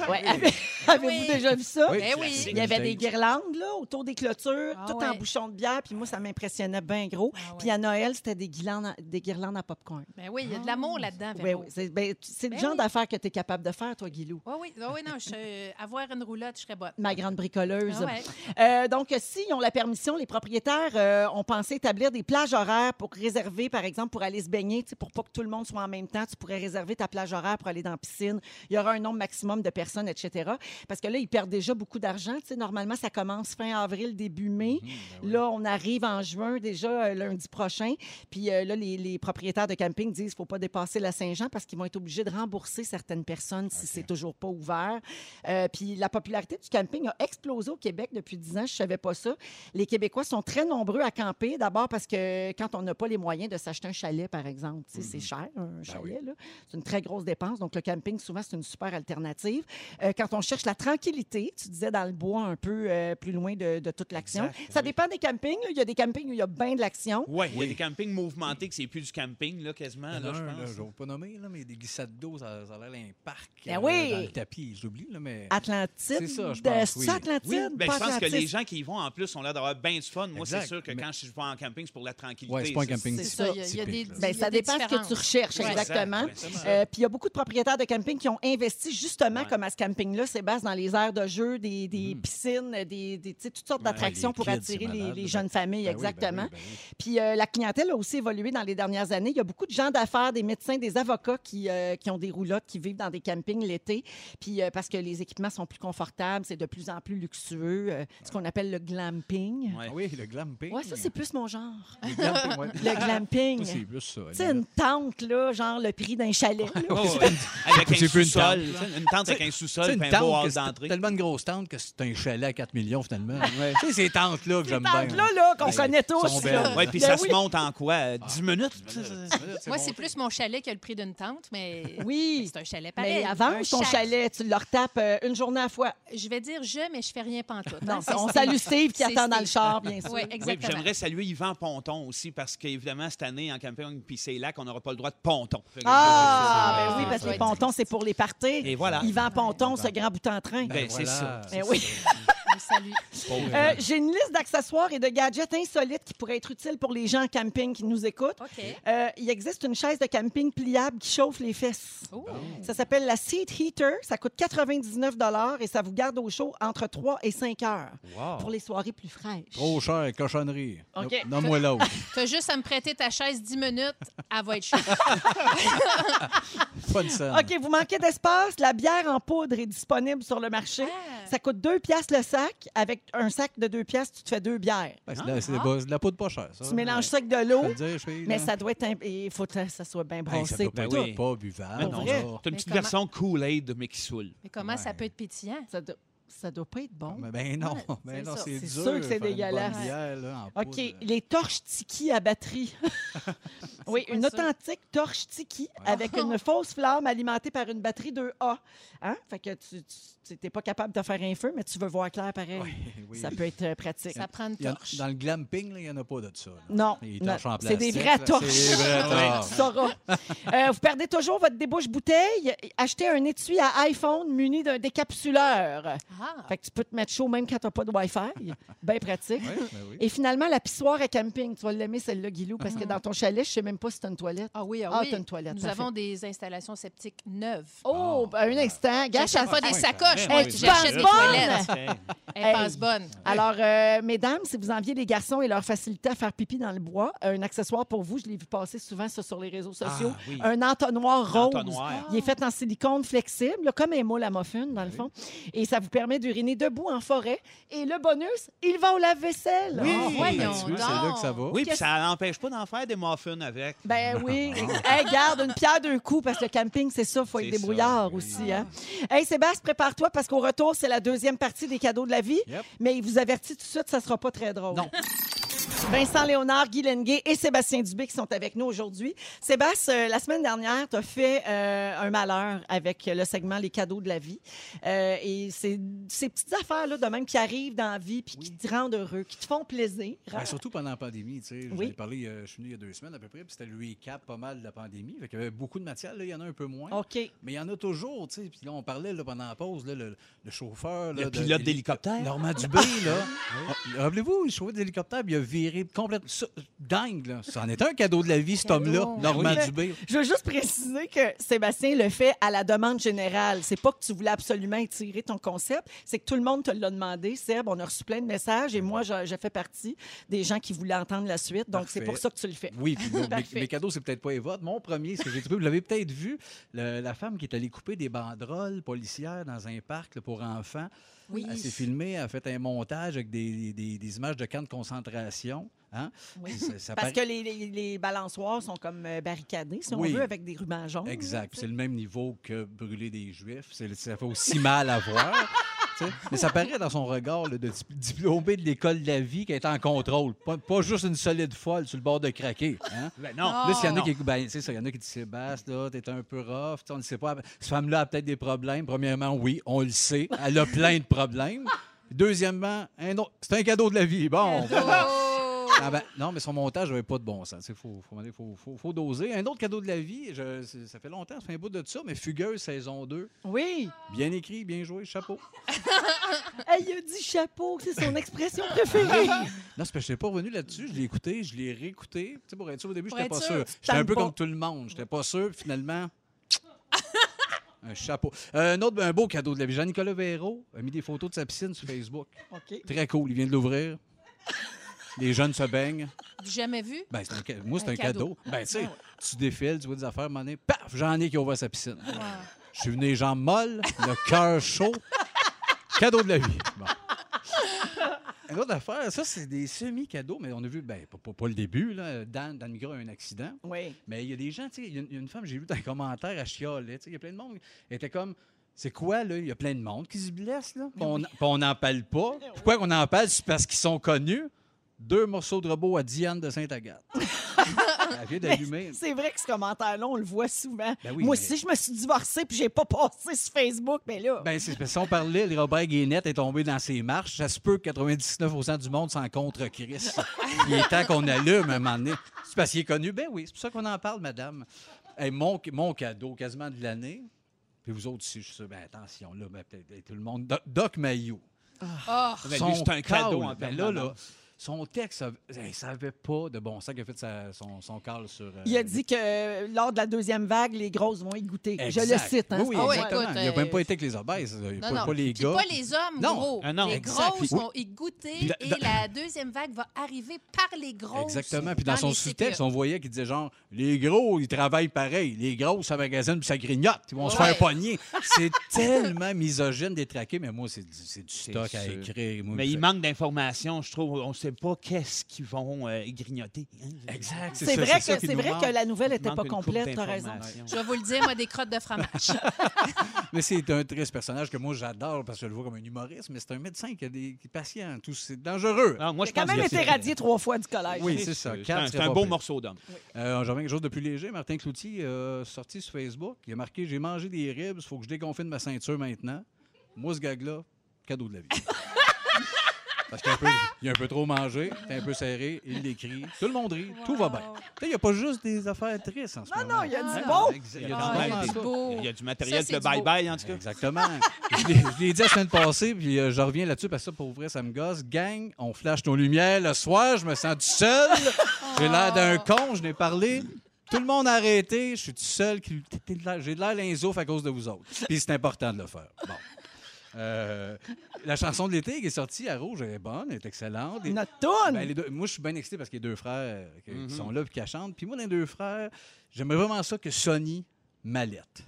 Ouais, avez- Avez-vous Oui. déjà vu ça? Ben oui. Il y avait des guirlandes là, autour des clôtures, Ah tout en ouais. bouchon de bière. Puis moi, ça m'impressionnait bien gros. Ah ouais. Puis à Noël, c'était des guirlandes, à- des guirlandes à popcorn. Ben oui, il y a de l'amour là-dedans. Oui, Véro. oui. C'est ben, tu- c'est le Ben genre oui. d'affaires que tu es capable de faire, toi, Guilou. Oui, oui, oui, oui, non, je- euh, avoir une roulotte, je serais bonne. Ma grande bricoleuse. Ah ouais. Euh, donc, s'ils ont la permission, les propriétaires euh, ont pensé établir des plages horaires pour réserver, par exemple, pour aller se baigner, pour pas que tout le monde soit en même temps. Tu pourrais réserver ta plage horaire pour aller dans la piscine. Il y aura un nombre maximum de personnes, etc. Parce que là, ils perdent déjà beaucoup d'argent. Normalement, ça commence fin avril, début mai. Mhm, ben oui. Là, on arrive en juin, déjà euh, lundi prochain. Puis euh, là, les, les propriétaires de camping disent qu'il ne faut pas dépasser la Saint-Jean parce qu'ils vont être obligés de rembourser certaines personnes si c'est toujours pas ouvert. Euh, puis la popularité du camping a explosé au Québec depuis 10 ans. Je savais pas ça. Les Québécois sont très nombreux à camper. D'abord parce que quand on n'a pas les moyens de s'acheter un chalet, par exemple, c'est cher, un chalet. là. C'est une très grosse dépense. Donc, le camping, souvent, c'est une super alternative. Euh, quand on cherche la tranquillité, tu disais dans le bois un peu euh, plus loin de, de toute l'action. Ça oui. dépend des campings. là. Il y a des campings où il y a bien de l'action. Oui, il y a des campings mouvementés que c'est plus du camping, là, quasiment, là, je un, là, pense. je ne vais pas nommer, là, mais des glissades d'eau, ça, ça a l'air d'un parc Ben euh, oui. dans le tapis. J'oublie, là, mais... Atlantide. C'est ça, je pense, c'est oui. ça, Atlantide? Oui, ben, je pense que les gens qui y vont, en plus, ont l'air d'avoir bien du fun. Moi, c'est sûr que mais- quand je vais en camping, c'est pour la tranquillité. Ouais, c'est pas un camping ça. ça. Il y a, il y a des, typique, là. Ben, il y a ça des dépend ce que tu recherches, Ouais, exactement. Euh, Puis il y a beaucoup de propriétaires de camping qui ont investi justement, Ouais. comme à ce camping-là, Sébastien, dans les aires de jeu, des, des piscines, des, des- tu sais, toutes sortes. Ouais, d'attractions pour kids, attirer les, jeunes familles, Ben oui, ben oui, exactement. ben oui. Puis euh, la clientèle a aussi évolué dans les dernières années. Il y a beaucoup de gens d'affaires, des médecins, des avocats qui, euh, qui ont des roulottes, qui vivent dans des campings l'été. Puis euh, parce que les équipements sont plus confortables, c'est de plus en plus luxueux, euh, ce qu'on appelle le glamping. Ouais. Ah oui, le glamping. Ouais, ça, c'est plus mon genre. Le glamping, c'est plus ça. Tu sais, une tente, là, genre le prix d'un chalet. là. Ouais. Avec un C'est plus une sous-sol. tente, tu sais, Une tente avec un sous-sol C'est et une un beau tente, hall c'est d'entrée. tellement une grosse tente que c'est un chalet à 4 millions, finalement. Tu sais, ces tentes-là que Ces j'aime bien. tentes-là, là, qu'on connaît tous. là. puis Ben ça oui. se monte en quoi? euh, 10 minutes? Moi, c'est plus mon chalet que le prix d'une tente, mais Oui. c'est un chalet pareil. Mais un avance ton chalet, tu le retapes euh, une journée à la fois. Je vais dire je, mais je fais rien pantoute. Non, hein. C'est on Steve. salue Steve qui C'est attend dans le Steve. char, bien sûr. Oui, Oui, puis exactement. j'aimerais saluer Yvan Ponton aussi, parce qu'évidemment, cette année, en camping puis c'est lac, on n'aura pas le droit de ponton. Ah, ben oui, parce que les pontons, c'est pour les parties. Et voilà. Yvan Ponton, ce grand bout en train. Ben, c'est voilà. ça. Ben oui. Euh, J'ai une liste d'accessoires et de gadgets insolites qui pourraient être utiles pour les gens en camping qui nous écoutent. OK. Euh, il existe une chaise de camping pliable qui chauffe les fesses. Oh. Ça s'appelle la Seat Heater. Ça coûte 99 et ça vous garde au chaud entre 3 et 5 heures pour les soirées plus fraîches. Trop cher, cochonnerie. OK. Nomme-moi l'autre. Tu as juste à me prêter ta chaise 10 minutes, elle va être chaude. Pas de scène. OK, vous manquez d'espace. La bière en poudre est disponible sur le marché. Ah. Ça coûte 2 piastres le sac. Avec un sac de 2 piastres, tu te fais deux bières. Ben, c'est de la- c'est de Ah. la- c'est de la poudre pas chère, ça. Tu mélanges ça avec de Je l'eau, peux le dire, fille, mais là. ça doit être... imp- Il faut que ça soit bien Hey, ça brassé. doit pas Ben être oui. pas buvable. Mais Pour non? C'est une Mais petite comment- version Kool-Aid, mais qui saoule. Mais comment ça peut être pétillant? Ça doit, ça doit pas être bon. Mais Ben non, Ouais, ben c'est non, dur. sûr que c'est dégueulasse. bière, là, en OK, poudre. les torches Tiki à batterie. oui, une ça? authentique torche Tiki Ouais. avec une fausse flamme alimentée par une batterie 2A. Hein? Fait que tu n'es pas capable de faire un feu, mais tu veux voir clair pareil. Oui, oui. Ça peut être euh, pratique. Ça prend une torche. dans le glamping, là, il n'y en a pas de ça. là. Non, non, c'est des vraies torches. Des vraies. Euh, vous perdez toujours votre débouche-bouteille. Achetez un étui à iPhone muni d'un décapsuleur. Ah, Fait que tu peux te mettre chaud même quand tu n'as pas de Wi-Fi. Bien pratique. Oui, ben oui. Et finalement, la pissoire à camping. Tu vas l'aimer, celle-là, Guilou, parce que dans ton chalet, je ne sais même pas si tu as une toilette. ah oui, ah Ah, oui. t'as une toilette. Nous parfait. avons des installations septiques neuves. Oh, ben, un instant. Gâche J'achète pas des sacoches, moi. J'achète des toilettes. Hey. passent bonnes. Alors, euh, mesdames, si vous enviez les garçons et leur facilité à faire pipi dans le bois, un accessoire pour vous, je l'ai vu passer souvent ça, sur les réseaux sociaux, Ah, oui. un entonnoir rose. Entonnoir. Il est fait en silicone flexible, comme un moule à muffin, dans le fond. Et ça vous permet d'uriner debout en forêt. Et le bonus, il va au lave-vaisselle. Oui, voyons tu vois, c'est là que ça va. Oui, puis Qu'est-ce- ça n'empêche pas d'en faire des muffins avec. Ben oui. hey, garde une pierre deux coups parce que le camping, c'est ça, il faut être C'est débrouillard ça, aussi. Hein? Hey, Sébastien, prépare-toi parce qu'au retour, c'est la deuxième partie des cadeaux de la vie. Yep. Mais il vous avertit tout de suite, ça sera pas très drôle. Non. Vincent Léonard, Guy Lenguet et Sébastien Dubé qui sont avec nous aujourd'hui. Sébastien, euh, la semaine dernière, tu as fait euh, un malheur avec le segment Les cadeaux de la vie. Euh, et c'est ces petites affaires-là de même qui arrivent dans la vie puis qui te rendent heureux, qui te font plaisir. Ben, surtout pendant la pandémie, tu sais. Oui. Parlé, euh, je suis venu il y a deux semaines à peu près, puis c'était le recap pas mal de la pandémie. Fait qu'il y avait beaucoup de matière, là, il y en a un peu moins. OK. Mais il y en a toujours, tu sais. Puis là, on parlait là, pendant la pause, là, le, le chauffeur. là, Le de- pilote héli- d'hélicoptère. Normand Dubé, là. Ah, Rappelez-vous, il chauffait d'hélicoptère, il a viré complètement. ça- dingue, là. Ça en est un cadeau de la vie, cet homme-là, Normand Oui. Dubé. Je veux juste préciser que Sébastien le fait à la demande générale. C'est pas que tu voulais absolument étirer ton concept, c'est que tout le monde te l'a demandé. Seb, on a reçu plein de messages et moi, je fais partie des gens qui voulaient entendre la suite. Donc, c'est pour ça que tu le fais. Oui, puis mes, mes cadeaux, c'est peut-être pas les vôtres. Mon premier, ce que j'ai trouvé, vous l'avez peut-être vu, le- la femme qui est allée couper des banderoles policières dans un parc là, pour enfants. Oui. Elle s'est filmée, elle a fait un montage avec des, des- des images de camps de concentration. Hein? Oui. Ça- ça Parce paraît- que les, les- les balançoires sont comme euh, barricadés, si Oui. on veut, avec des rubans jaunes. Exact. C'est le même niveau que brûler des Juifs. Ça fait aussi mal à voir. Mais ça paraît dans son regard là, de dip- diplômé de l'école de la vie qui est en contrôle. Pas, pas juste une solide folle sur le bord de craquer. Hein? Ben non. Ah. Là, s'il y en a Non. qui, ben, c'est ça, il y en a qui disent Sébastien, là, t'es un peu rough, on ne sait pas. Cette femme-là a peut-être des problèmes. Premièrement, oui, on le sait. Elle a plein de problèmes. Deuxièmement, un autre- c'est un cadeau de la vie. Bon. Ah ben, non, mais son montage n'avait pas de bon sens. Il faut, faut, faut, faut- faut doser. Un autre cadeau de la vie, je- ça fait longtemps, ça fait un bout de ça, mais Fugueuse saison 2. Oui. Bien écrit, bien joué, chapeau. Elle il a dit chapeau, c'est son expression préférée. Non, c'est parce que je n'étais pas revenu là-dessus. Je l'ai écouté, je l'ai réécouté. Tu sais, pour être sûr, au début, j'étais être pas sûr. J'étais un peu comme tout le monde. J'étais pas sûr, puis finalement. Un chapeau. Euh, un autre un beau cadeau de la vie. Jean-Nicolas Véraud a mis des photos de sa piscine sur Facebook. OK. Très cool. Il vient de l'ouvrir. Les jeunes se baignent. Jamais vu? Ben, c'est un moi, c'est Un un, cadeau. cadeau. Ben, tu sais, ouais. tu défiles, tu vois des affaires, donné, paf, j'en ai qui ouvert sa piscine. Ouais. Je suis venu les jambes molles, le cœur chaud. Cadeau de la vie. Bon. Une autre affaire, ça, c'est des semi-cadeaux, mais on a vu, ben, pas, pas- pas le début, là. Dan, dans le micro, a eu un accident. Oui. Mais il y a des gens, tu sais, il y a une- il y, a une femme, j'ai vu dans les commentaires, à chialer, tu sais, il y a plein de monde. Elle était comme, c'est quoi, là? Il y a plein de monde qui se blesse, là. Puis on puis on n'en parle pas. Pourquoi qu'on en parle? C'est parce qu'ils sont connus. Deux morceaux de robot à Diane de Sainte-Agathe. Elle vient d'allumer. C'est vrai que ce commentaire-là, on le voit souvent. Ben oui, Moi mais- aussi, je me suis divorcée puis j'ai pas passé sur Facebook, mais là. Ben, c'est parce que si on parlait, le Robert Guénette est tombé dans ses marches. Ça se peut que 99% du monde s'en contre Chris. Il est temps qu'on allume à un moment donné. C'est parce qu'il est connu. Ben oui, c'est pour ça qu'on en parle, madame. Hey, mon, mon cadeau quasiment de l'année. Puis vous autres aussi, je suis sûr, ben attention, là, ben, peut-être tout le monde. Doc, Doc Mayou. Oh! Ben, c'est un cadeau en ben là, là. Son texte, ça hey, ça avait pas de bon sens qu'il a fait sa- son, son call sur. euh, Il a dit que lors de la deuxième vague, les grosses vont y goûter. Je le cite. Hein, Oui, oui, exactement. écoute, il n'a même euh, pas été avec les obèses. Il Non, pas, non. pas les Puis gars. pas les hommes Non. gros. Ah non. les Exact. grosses Puis- vont y goûter Puis et la deuxième vague va arriver par les grosses. Exactement. Puis dans, son sous-texte, CPE. on voyait qu'il disait genre les gros, ils travaillent pareil. Les gros, ça magasinent puis ça grignote. Ils vont se faire pogner. C'est tellement misogyne détraqué, mais moi, c'est du, du stock à écrire. Moi, Mais il manque d'informations, je trouve. On ne sait pas qu'est-ce qu'ils vont euh, grignoter. hein. Exact. C'est vrai, ça que, c'est vrai manque. que la nouvelle n'était pas complète, t'as raison. d'informations. Je vais vous le dire, moi, des crottes de fromage. Mais c'est un triste personnage que moi, j'adore parce que je le vois comme un humoriste, mais c'est un médecin qui a des qui est patient. Tout, c'est dangereux. Ah, moi, Il je a quand pense même que été radié trois fois du collège. Oui, c'est ça. C'est un, beau morceau d'homme. Euh, J'en quelque chose de plus léger. Martin Cloutier a sorti sur Facebook. Il a marqué J'ai mangé des ribs, il faut que je déconfine ma ceinture maintenant. Moi, ce gag-là, cadeau de la vie. Parce qu'il a un peu- il a un peu trop mangé, il est un peu serré, il l'écrit. Tout le monde rit, tout va bien. Tu sais, Il n'y a pas juste des affaires tristes en ce Non, moment. non, il y a du Hein? bon. Il y y a, du Ah, beau. il y a du matériel de du bye-bye, en tout cas. Exactement. je l'ai- dit la semaine passée, puis euh, je reviens là-dessus parce que ça, pour vrai, ça me gosse. Gang, on flash nos lumières le soir, je me sens tout seul. J'ai l'air d'un con, je n'ai parlé. Tout le monde a arrêté, je suis tout seul. J'ai de l'air l'insouf à cause de vous autres. Puis c'est important de le faire. Bon. Euh, la chanson de l'été qui est sortie à Rouge elle est bonne, elle est excellente. Et- Notre toune. ben, les deux- moi, je suis bien excité parce qu'il y a deux frères qui, Mhm. sont là et qui chantent. Puis moi, les deux frères, j'aimerais vraiment ça que Sonny m'allette.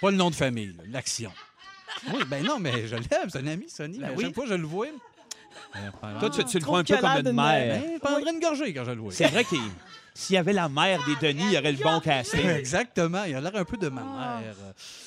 Pas le nom de famille, l'action. Oui, ben non, mais je l'aime, c'est un ami, Sonny. Ben mais oui. chaque fois que je le vois, Toi, tu, tu le vois un peu comme une mère. ben, il prendrait une gorgée quand je le vois. C'est vrai qu'il s'il y avait la mère des Denis, il y aurait le bon casting. Exactement, il a l'air un peu de ma Ah. mère.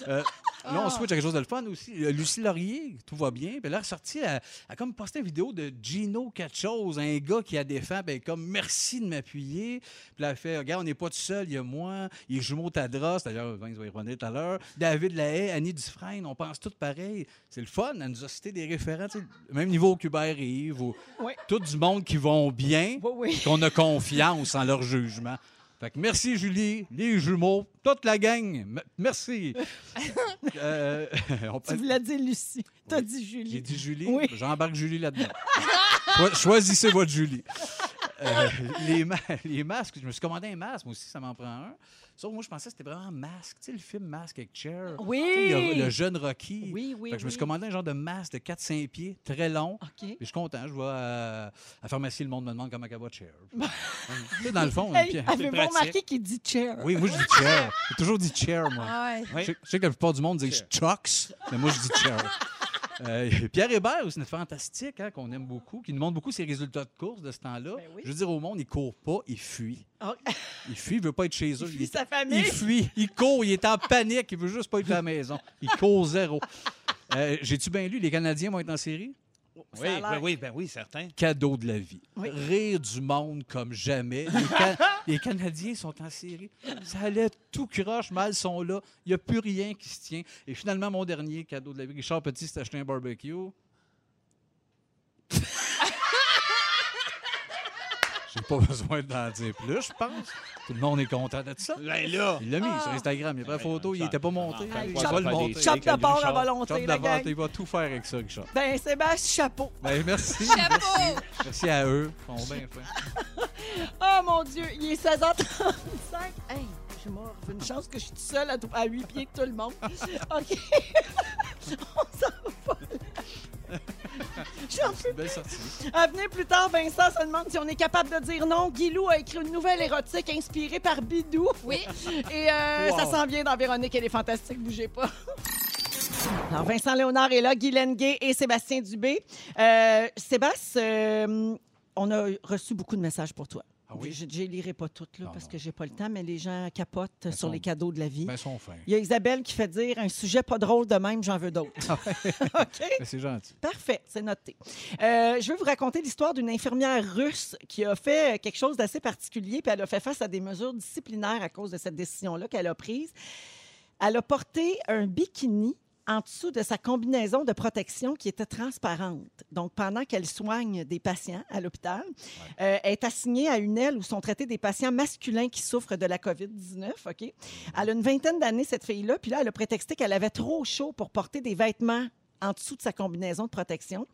Euh, là, on switch à quelque chose de le fun aussi. Euh, Lucie Laurier, tout va bien. Puis là, elle est ressortie, elle, elle a comme posté une vidéo de Gino quelque chose, un gars qui a défend, puis elle est comme merci de m'appuyer. Puis elle fait, regarde, on n'est pas tout seul, il y a moi, il est jumeau Tadros, d'ailleurs, Vince va y revenir tout à l'heure, David Lahaye, Annie Dufresne, on pense tous pareil. C'est le fun, elle nous a cité des référents, même niveau Rive, ou Oui. tout du monde qui vont bien Oui, oui. qu'on a confiance en leur jugement. Fait que merci, Julie, les jumeaux, toute la gang. Merci. Euh, on Tu voulais dire Lucie. T'as dit J'ai Julie. dit Julie, Oui. j'embarque Julie là-dedans. Choi- Choisissez votre Julie. Euh, les, ma- les masques, je me suis commandé un masque, moi aussi, ça m'en prend un. Sauf moi, je pensais que c'était vraiment masque. Tu sais, le film Masque avec Cher. Oui. le jeune Rocky. Oui, oui, Fait que je me suis commandé un genre de masque de 4-5 pieds, très long. OK. Puis je suis content, je vais à, à la pharmacie, le monde me demande comment elle va Cher. Tu sais, dans le fond, Hey. Avez-vous remarqué qu'il dit chair? Oui, moi, je dis chair. J'ai toujours dit chair, moi. Ah ouais. Oui. Je, sais- je sais que la plupart du monde dit chucks, mais moi, je dis chair. Euh, Pierre Hébert, aussi, notre fantastique, hein, qu'on aime beaucoup, qui nous montre beaucoup ses résultats de course de ce temps-là. Ben oui. Je veux dire au monde, il court pas, il fuit. Oh. Il fuit, il veut pas être chez eux. Il fuit est- sa famille. Il fuit, il court, il est en panique, il veut juste pas être à la maison. Il court zéro. Euh, J'ai-tu bien lu, les Canadiens vont être en série? Ça Oui, ben oui, ben oui, certain. Cadeau de la vie. Oui. Rire du monde comme jamais. Les, les Canadiens sont en série. Ça allait tout croche, mal sont là. Il n'y a plus rien qui se tient. Et finalement, mon dernier cadeau de la vie, Richard Petit s'est acheté un barbecue. J'ai pas besoin d'en dire plus, je pense. Tout le monde est content de ça. Ben là, Il l'a mis sur Instagram. Il a pris la Ben, photo, il n'était pas monté. Ah, Il va le chop monter. de à volonté, Chop de il va tout faire avec ça, Richard. Ben, Sébastien, chapeau. Ben, merci. Chapeau! Merci à eux. Ils sont bien faits. Oh mon Dieu, il est 16h35. Hey, je suis mort. Une chance que je suis seule à, à 8 pieds de tout le monde. OK. On s'en va. là. J'en peux Belle sortie. À venir plus tard, Vincent se demande si on est capable de dire non. Guilou a écrit une nouvelle érotique inspirée par Bidou. Oui. Et euh, Wow. ça s'en vient dans Véronique, elle est fantastique, bougez pas. Alors, Vincent Léonard est là, Guy Lenguet et Sébastien Dubé. Euh, Sébastien, euh, on a reçu beaucoup de messages pour toi. Ah oui? Je ne les lirai pas toutes là, Non, parce non. que j'ai pas le temps, mais les gens capotent sur sont- les cadeaux de la vie. Ben, ils sont fins. Il y a Isabelle qui fait dire un sujet pas drôle de même, j'en veux d'autres. OK? Ben, c'est gentil. Parfait, c'est noté. Euh, je vais vous raconter l'histoire d'une infirmière russe qui a fait quelque chose d'assez particulier, puis elle a fait face à des mesures disciplinaires à cause de cette décision-là qu'elle a prise. Elle a porté un bikini en dessous de sa combinaison de protection qui était transparente. Donc, pendant qu'elle soigne des patients à l'hôpital, euh, elle est assignée à une aile où sont traités des patients masculins qui souffrent de la COVID-19. OK? Elle a une vingtaine d'années, cette fille-là, puis là, elle a prétexté qu'elle avait trop chaud pour porter des vêtements en dessous de sa combinaison de protection.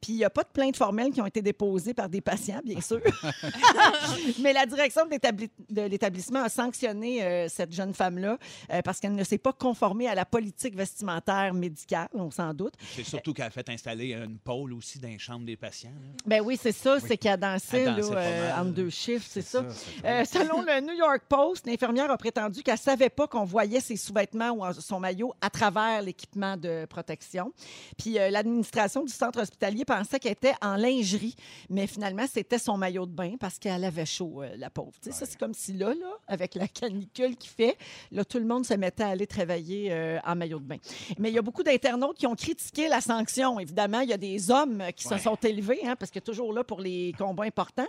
Puis il n'y a pas de plaintes formelles qui ont été déposées par des patients, bien sûr. Mais la direction de l'établi- de l'établissement a sanctionné euh, cette jeune femme-là euh, parce qu'elle ne s'est pas conformée à la politique vestimentaire médicale, on s'en doute. c'est surtout qu'elle a fait installer une pôle aussi dans les chambres des patients. là. Ben oui, c'est ça, c'est qu'elle dansait là, euh, entre deux chiffres, c'est ça. c'est Euh, selon le New York Post, l'infirmière a prétendu qu'elle savait pas qu'on voyait ses sous-vêtements ou son maillot à travers l'équipement de protection. Puis euh, l'administration du centre hospitalier pensait qu'elle était en lingerie, mais finalement c'était son maillot de bain parce qu'elle avait chaud, euh, la pauvre. Tu sais, Ça c'est comme si là, là, avec la canicule qui fait, là tout le monde se mettait à aller travailler euh, en maillot de bain. Mais il y a beaucoup d'internautes qui ont critiqué la sanction. Évidemment, il y a des hommes qui se Ouais. sont élevés, hein, parce que toujours là pour les combats importants.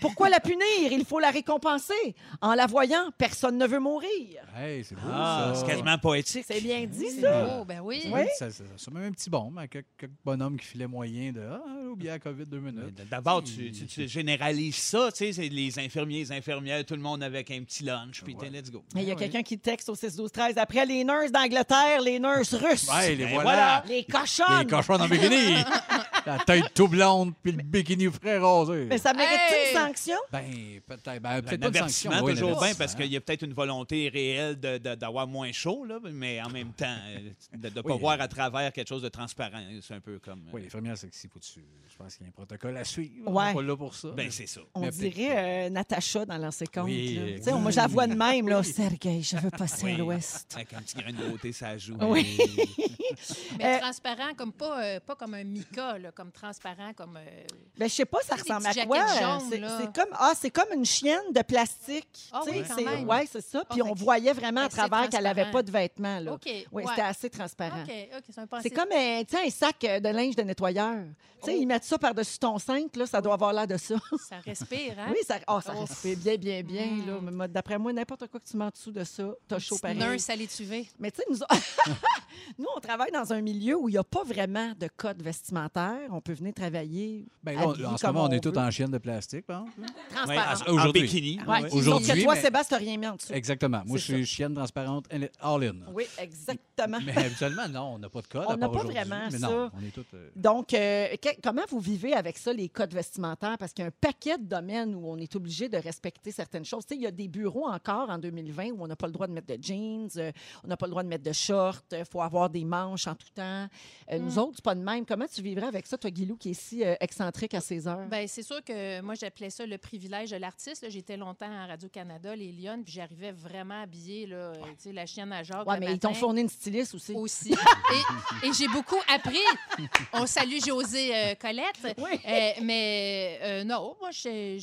Pourquoi la punir? Il faut la récompenser. En la voyant, personne ne veut mourir. Hey, c'est beau, Ah, ça. c'est quasiment poétique. C'est bien dit, ça. beau, ben oui. Oui. Ça, ça, ça met un petit bombe à quelques, quelques bonhommes qui filaient moyen de Ah, oublié la COVID deux minutes. D'abord, tu, tu- tu généralises ça, tu sais, c'est les infirmiers, les infirmières, tout le monde avec un petit lunch, puis t'es, let's go. Il y a Ouais. quelqu'un qui texte au 6 12 13 après les nurses d'Angleterre, les nurses russes. Ouais, les Ben voilà. voilà. Les cochonnes. Les cochons en bikini. la tête tout blonde, puis le bikini frais rasé. Mais ça mérite Hey! une sanction? Ben, peut-être. Ben, Un peut-être pas de sanction. Oui, toujours bien, parce qu'il y a peut-être une volonté réelle de- de- d'avoir moins chaud, là, mais en même temps, euh, de ne pas Oui. voir à travers quelque chose de transparent. C'est un peu comme. euh, Oui, l'infirmière sexy, faut-tu. Je pense qu'il y a un protocole à suivre. Ouais. On est pas là pour ça. Ben, c'est ça. On Mais dirait euh, Natacha dans l'ancien compte. Oui, là. oui. Tu Moi, je la vois de même. Là. Sergei, je veux passer à Oui. l'ouest. Avec un petit grain de beauté, ça joue. Oui. Mais Euh, transparent, comme pas, euh, pas comme un mica, là, comme transparent, comme. euh, Ben, je sais pas, ça ressemble à quoi. C'est comme, ah, c'est comme une chienne de plastique. Ah Tu sais, oui, c'est- même. Ouais, c'est ça. Puis Ah, on fait que- voyait vraiment à travers qu'elle n'avait pas de vêtements. Là. OK. Oui, ouais. c'était assez transparent. OK, OK, c'est un passé. C'est comme un, un sac euh, de linge de nettoyeur. Tu sais, Oh. ils mettent ça par-dessus ton cintre, là, ça doit avoir l'air de ça. Ça respire, hein? Oui, ça, oh, ça Oh. respire bien, bien, bien. Mm. D'après moi, n'importe quoi que tu mets en dessous de ça, t'as chaud pareil. nurse à l'étuvée. Mais tu sais, nous, nous, on travaille dans un milieu où il n'y a pas vraiment de code vestimentaire. On peut venir travailler. Ben, là, on- en ce moment, on, on est tous en chienne de plastique, par exemple. Ouais, Transparent. en- en Aujourd'hui. bikini. Ouais. ouais. Aujourd'hui, que toi, mais- Sébastien, t'as rien mis en dessous. Exactement. Moi, je suis chienne transparente, all-in. Oui, exactement. Mais habituellement, non, on n'a pas de code. On à n'a part pas vraiment Mais ça. non, on est tous. euh, Donc, euh, que- comment vous vivez avec ça, les codes vestimentaires? Parce qu'il y a un paquet de domaines où on est obligé de respecter certaines choses. Tu sais, il y a des bureaux encore en 2020 où on n'a pas le droit de mettre de jeans, euh, on n'a pas le droit de mettre de shorts, il faut avoir des manches en tout temps. Euh, Nous autres, c'est pas de même. Comment tu vivrais avec ça, toi, Guilou, qui est si euh, excentrique à ses heures? Ben, c'est sûr que moi, j'appelais ça le privilège de l'artiste. J'étais longtemps à Radio-Canada, les Lyonnes, puis j'arrivais vraiment habillée, là, tu sais, la chienne à Jacques. ouais, mais ils t'ont fourni une styliste aussi. aussi. et et j'ai beaucoup appris. On salue José euh, Colette. Oui. Euh, mais euh, non, moi, j'ai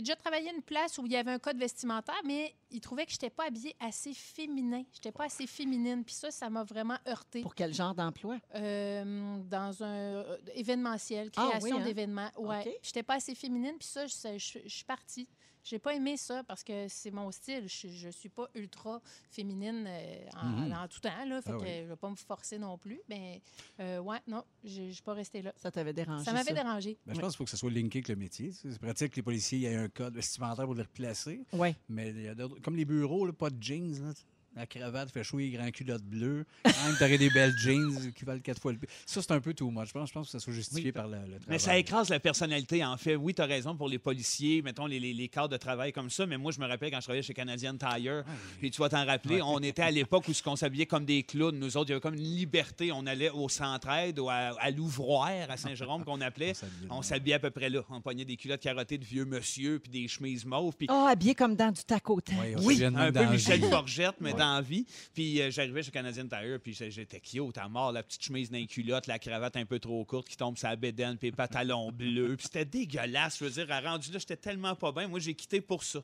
déjà travaillé à une place où il y avait un code vestimentaire, mais ils trouvaient que je n'étais pas habillée assez féminin. Je n'étais pas assez féminine. Puis ça, ça m'a vraiment heurté. Pour quel genre d'emploi? Dans un événementiel, Ah création oui, hein? d'événements. Ouais. Puis j'étais pas assez féminine, puis ça, je, je- je suis partie. J'ai pas aimé ça parce que c'est mon style. Je, je suis pas ultra féminine euh, en, Mhm. en tout temps, là. Fait Ah que oui. je vais pas me forcer non plus. Mais euh, ouais, non, je je suis pas restée là. Ça t'avait dérangé? Ça m'avait dérangé. Ben, je pense qu'il faut que ça soit linké avec le métier. C'est pratique que les policiers aient un code vestimentaire pour les replacer. Oui. Mais il y a d'autres- comme les bureaux, là, pas de jeans. là. La cravate fait chouer les grands culottes bleues. Quand même, t'aurais des belles jeans qui valent quatre fois le prix. Ça, c'est un peu too much. Je pense, je pense que ça soit justifié Oui. par le, le travail. Mais ça écrase la personnalité, en fait. Oui, tu as raison pour les policiers, mettons les, les, les cadres de travail comme ça, mais moi, je me rappelle quand je travaillais chez Canadian Tire, puis tu vas t'en rappeler, on était à l'époque où on s'habillait comme des clowns. Nous autres, il y avait comme une liberté. On allait au centre-aide ou à, à l'ouvroir à Saint-Jérôme qu'on appelait. On s'habillait à peu près là. On pognait des culottes carottées de vieux monsieur, puis des chemises mauves, puis Ah, habillé comme dans du tac au tac. Oui, un peu Michel. Forgette, mais. Dans la vie. Puis euh, j'arrivais chez Canadian Tire, puis j'étais cute à mort, la petite chemise d'un culotte, la cravate un peu trop courte qui tombe sur la bédaine, puis les pantalons bleus. Puis c'était dégueulasse. Je veux dire, à rendu là, j'étais tellement pas bien. Moi, j'ai quitté pour ça.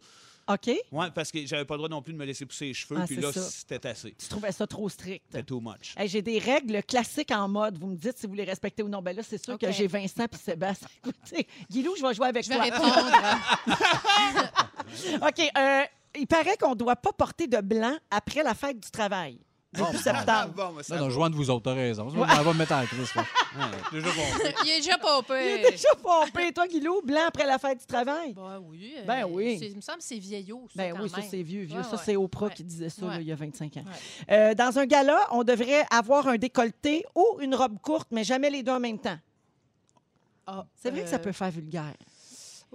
OK? Ouais, parce que j'avais pas le droit non plus de me laisser pousser les cheveux. Ah, puis là, c'était assez. Tu trouvais ça trop strict? C'était too much. Hey, j'ai des règles classiques en mode. Vous me dites si vous les respectez ou non. Ben là, c'est sûr que j'ai Vincent puis Sébastien. Écoutez, Guilou, je vais jouer avec Je vais toi. répondre. OK. euh, il paraît qu'on ne doit pas porter de blanc après la fête du travail. Depuis septembre. bon, mais ça Non, non, je vois de vous autres, t'as raison. On va me mettre en crise. là. Déjà bon. Il est déjà pas Il est déjà pompé, toi, Guilou, blanc après la fête du travail? Ben oui. euh, Ben oui. c'est- Il me semble que c'est vieillot, ça, Ben quand oui, ça c'est vieux, vieux. Ouais, ça ouais. c'est Oprah Ouais. qui disait ça là, il y a 25 ans. Ouais. Euh, dans un gala, on devrait avoir un décolleté ou une robe courte, mais jamais les deux en même temps. Ah, C'est vrai que ça euh, peut faire vulgaire.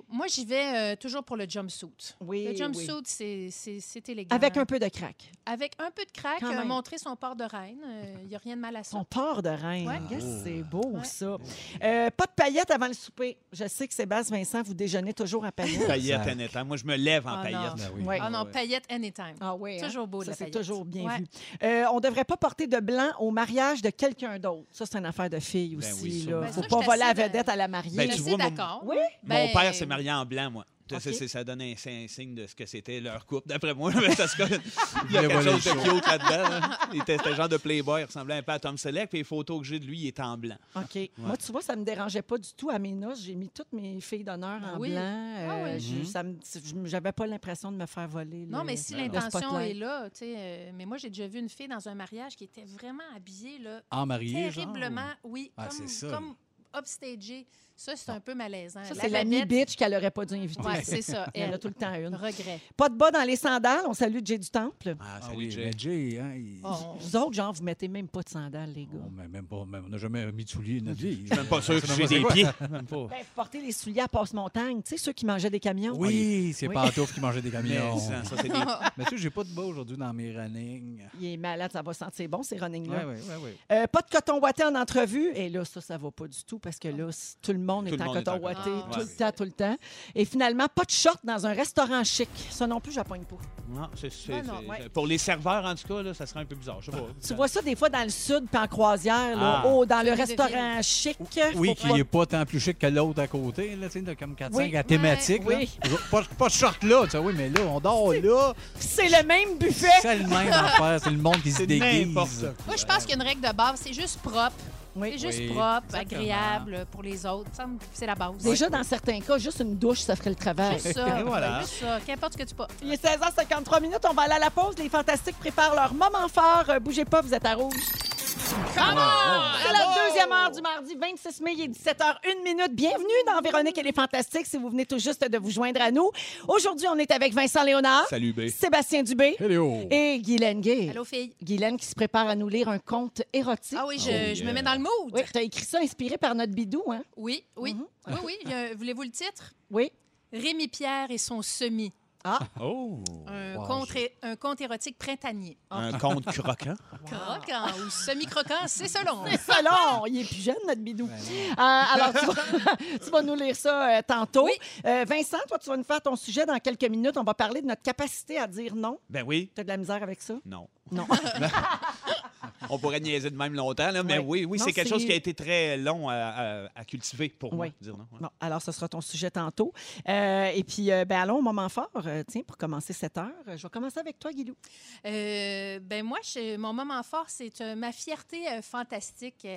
Moi, j'y vais euh, toujours pour le jumpsuit. Oui, Le jumpsuit, c'est- élégant. Avec un peu de crack. Avec un peu de crack, euh, montrer son port de reine. Il n'y a rien de mal à ça. Son port de reine. Ouais. Yes, Oh. C'est beau, Ouais. ça. Euh, pas de paillettes avant le souper. Je sais que Sébastien Vincent, vous déjeunez toujours à paillettes. Paillettes en étant. Moi, je me lève en Ah, paillettes. Ben oui. Ouais. Ah non, paillettes anytime. Ah oui. hein? Toujours beau, Ça, c'est paillette. toujours bien Ouais. vu. Euh, on ne devrait pas porter de blanc au mariage de quelqu'un d'autre. Ça, c'est une affaire de fille Ben aussi. oui, ça. là. Ben Faut pas voler la vedette à la mariée. Je tu suis vois, mon- d'accord. Oui? Mon père s'est marié en blanc, moi. Ça, donnait un, signe de ce que c'était leur couple, d'après moi. Mais ça se colle- Il y a quelque chose de cute là-dedans. là. Il était le genre de playboy, il ressemblait un peu à Tom Selleck. Puis les photos que j'ai de lui, il était en blanc. OK. Moi, tu vois, ça me dérangeait pas du tout à mes noces. J'ai mis toutes mes filles d'honneur Ben en oui. blanc. Ah Euh, oui. je- Mhm. J'avais pas l'impression de me faire voler. Non, le- mais si l'intention est là, tu sais. euh, mais moi, j'ai déjà vu une fille dans un mariage qui était vraiment habillée, là, En marié, genre? terriblement, oui, Ah, comme, c'est ça. comme upstagée. Ça, c'est un peu malaisant. Ça, c'est l'ami bitch qu'elle aurait pas dû inviter. Ouais, c'est ça. Il y en a elle. tout le temps une. Regret. Pas de bas dans les sandales. On salue Jay du Temple. Ah, Ah salut, oui, Jay. hein, il- Oh, Vous autres, genre, vous mettez même pas de sandales, les gars. Oh, mais même pas, même- on n'a jamais mis de souliers de notre vie. Je suis même pas sûr que j'ai des pieds. Même pas. Ben, vous portez les souliers à passe-montagne. Tu sais, ceux qui mangeaient des camions. Oui, c'est Oui. Pantouf qui mangeait des camions. ça, des... Mais tu sais, j'ai pas de bas aujourd'hui dans mes runnings. Il est malade, ça va sentir bon, ces Oui, running-là. oui, oui. oui. Euh, pas de coton ouaté en entrevue. Et là, ça, ça va pas du tout parce que là, tout le monde Tout est le en monde coton coton. tout Ouais. le temps, tout le temps. Et finalement, pas de short dans un restaurant chic. Ça non plus, j'appogne pas. Non, c'est- c'est- Ah non, c'est- ouais. Pour les serveurs, en tout cas, là, ça serait un peu bizarre. Je sais pas. Tu vois ça des fois dans le sud puis en croisière, là, Ah. oh, dans le restaurant chic. Oui, qui n'est pas tant plus chic que l'autre à côté, là, tu sais, de comme 4-5 Oui. à thématique. Ouais. là. Pas, pas de short là, tu sais, oui, mais là, on dort là. C'est le même buffet. C'est le même affaire, c'est le monde qui se C'est déguise. Moi, je pense qu'il y a une règle de base. C'est juste propre. Oui. C'est juste Oui, propre, exactement. agréable pour les autres. Ça me- C'est la base. Déjà, dans certains cas, juste une douche, ça ferait le travail. Juste ça. Voilà. Juste ça. Qu'importe ce que tu portes. Il est 16h53 minutes. On va aller à la pause. Les Fantastiques préparent leur moment fort. Euh, bougez pas, vous êtes à rouge. Come on! C'est la deuxième heure du mardi 26 mai, il est 17h, 1 minute. Bienvenue dans Véronique et les Fantastiques si vous venez tout juste de vous joindre à nous. Aujourd'hui, on est avec Vincent Léonard, Salut, B. Sébastien Dubé Hello! et Guylaine Gay. Allô, fille? Guylaine qui se prépare à nous lire un conte érotique. Ah oui, je, Oh, je me yeah. mets dans le mood. Oui, tu as écrit ça inspiré par notre bidou, hein? Oui, oui. Mhm. Oui, oui. Voulez-vous le titre? Oui. Rémi Pierre et son semis. Ah, Oh! Un, Wow, conte, un conte érotique printanier. Un compte croquant. Croquant ou semi-croquant, c'est selon. c'est ça, là. Il est plus jeune, notre bidou. Ben Euh, alors, tu vas, tu vas nous lire ça euh, tantôt. Oui. Euh, Vincent, toi, tu vas nous faire ton sujet dans quelques minutes. On va parler de notre capacité à dire non. Ben oui. Tu as de la misère avec ça? Non. Non. on pourrait niaiser de même longtemps, là, mais oui, oui, Non, c'est quelque chose qui a été très long à, à- à cultiver pour moi. Dire non. Ouais. Bon, alors, ce sera ton sujet tantôt. Euh, et puis, euh, ben, allons au moment fort. Euh, tiens, pour commencer cette heure, je vais commencer avec toi, Guilou. Euh, ben moi, je- mon moment fort, c'est euh, ma fierté euh, fantastique.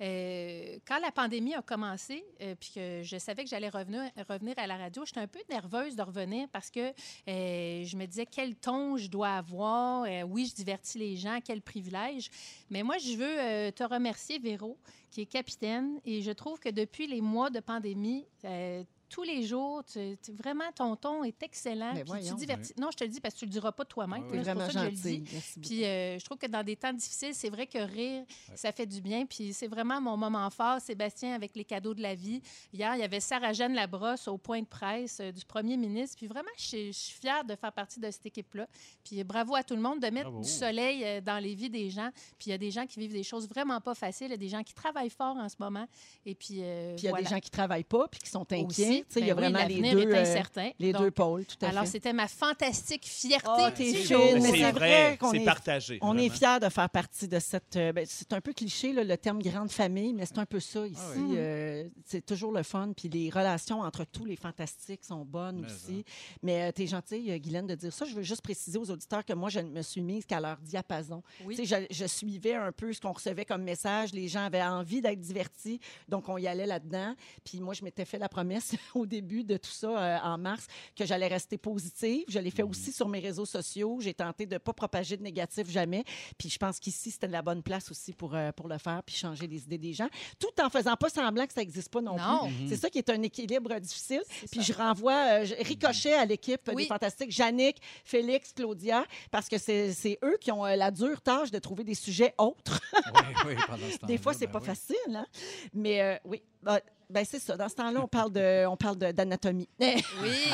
Quand la pandémie a commencé, euh, puis que je savais que j'allais revenir, revenir à la radio, j'étais un peu nerveuse de revenir parce que euh, je me disais quel ton je dois avoir? Euh, oui, je divertis les gens, quel privilège. Mais moi, je veux euh, te remercier, Véro, qui est capitaine. Et je trouve que depuis les mois de pandémie, euh, tous les jours, tu- tu- vraiment, ton ton est excellent. Mais voyons. tu divertis. Non, je te le dis parce que tu le diras pas toi-même. Ah oui. C'est pour vraiment ça que je le dis. gentil. Merci. Puis euh, je trouve que dans des temps difficiles, c'est vrai que rire, ça fait du bien. Puis c'est vraiment mon moment fort, Sébastien, avec les cadeaux de la vie. Hier, il y avait Sarah-Jeanne Labrosse au point de presse euh, du premier ministre. Puis vraiment, je suis je suis fière de faire partie de cette équipe-là. Puis bravo à tout le monde de mettre Bravo. du soleil euh, dans les vies des gens. Puis il y a des gens qui vivent des choses vraiment pas faciles. Il y a des gens qui travaillent fort en ce moment. Et puis, Puis il y a voilà. des gens qui travaillent pas puis qui sont inquiets. Aussi. Il y a Ben oui, vraiment les deux, est euh, incertain. les Donc, deux pôles, tout à Alors, c'était ma fantastique fierté. Oh, mais C'est vrai, vrai qu'on c'est est- partagé. On est vraiment. fiers de faire partie de cette. euh, ben, c'est un peu cliché, là, le terme grande famille, mais c'est un peu ça ici. Ah oui. Euh, c'est toujours le fun. Puis les relations entre tous les fantastiques sont bonnes Mais aussi. Mais tu es gentille, euh, Guylaine, de dire ça. Je veux juste préciser aux auditeurs que moi, je ne me suis mise qu'à leur diapason. Oui. Tu sais, Je, je suivais un peu ce qu'on recevait comme message. Les gens avaient envie d'être divertis, donc on y allait là-dedans. Puis moi, je m'étais fait la promesse au début de tout ça, euh, en mars, que j'allais rester positive. Je l'ai fait aussi sur mes réseaux sociaux. J'ai tenté de ne pas propager de négatif jamais. Puis je pense qu'ici, c'était la bonne place aussi pour, euh, pour le faire, puis changer les idées des gens, tout en faisant pas semblant que ça n'existe pas non, Non. plus. C'est ça qui est un équilibre difficile. Puis ça. je renvoie euh, je- ricochet à l'équipe Oui. des Fantastiques, Jannick, Félix, Claudia, parce que c'est c'est eux qui ont euh, la dure tâche de trouver des sujets autres. Oui, oui, pendant ce Des temps-là, fois, c'est ben pas oui. facile, hein? Mais euh, oui, ben, ben, c'est ça. Dans ce temps-là, on parle de, on parle de- d'anatomie. Oui.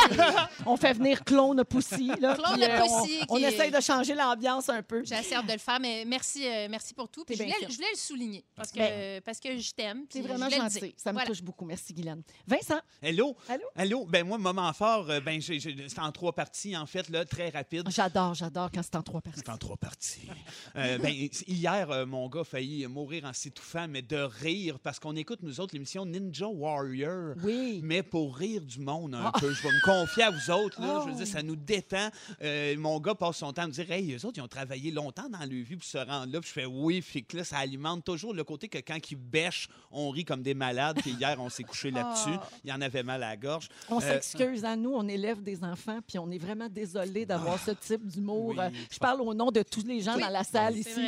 on fait venir Clone Poussy. Là, Clone puis, euh, Poussy, on, on qui est- essaye de changer l'ambiance un peu. J'ai assez hâte de le faire, mais merci, euh, merci pour tout. Puis T'es je, bien voulais, je voulais le souligner parce que, Ben, parce que je t'aime. C'est puis vraiment je voulais le gentil. Ça me Voilà. touche beaucoup. Merci, Guylaine. Vincent, Hello. Allô? Allô? Ben moi, moment fort, euh, ben j'ai- j'ai- c'est en trois parties en fait là, très rapide. j'adore, j'adore quand c'est en trois parties. C'est en trois parties. Euh, ben, hier, euh, mon gars a failli mourir en s'étouffant, mais de rire, parce qu'on écoute, nous autres, l'émission Ninja Warrior. Oui. Mais pour rire du monde un Ah. peu. Je vais me confier à vous autres. Là, Je veux Oh. dire, ça nous détend. Euh, mon gars passe son temps à me dire Hey, eux autres, ils ont travaillé longtemps dans le vie pour se rendre là. Puis je fais Oui. Puis que là, ça alimente toujours le côté que quand ils bêchent, on rit comme des malades. Puis hier, on s'est couché là-dessus. Oh. Il en avait mal à la gorge. On Euh, s'excuse à nous, on élève des enfants, puis on est vraiment désolé d'avoir ce type d'humour. Oui. Je parle au nom de tous les gens Oui, dans la salle C'est ici.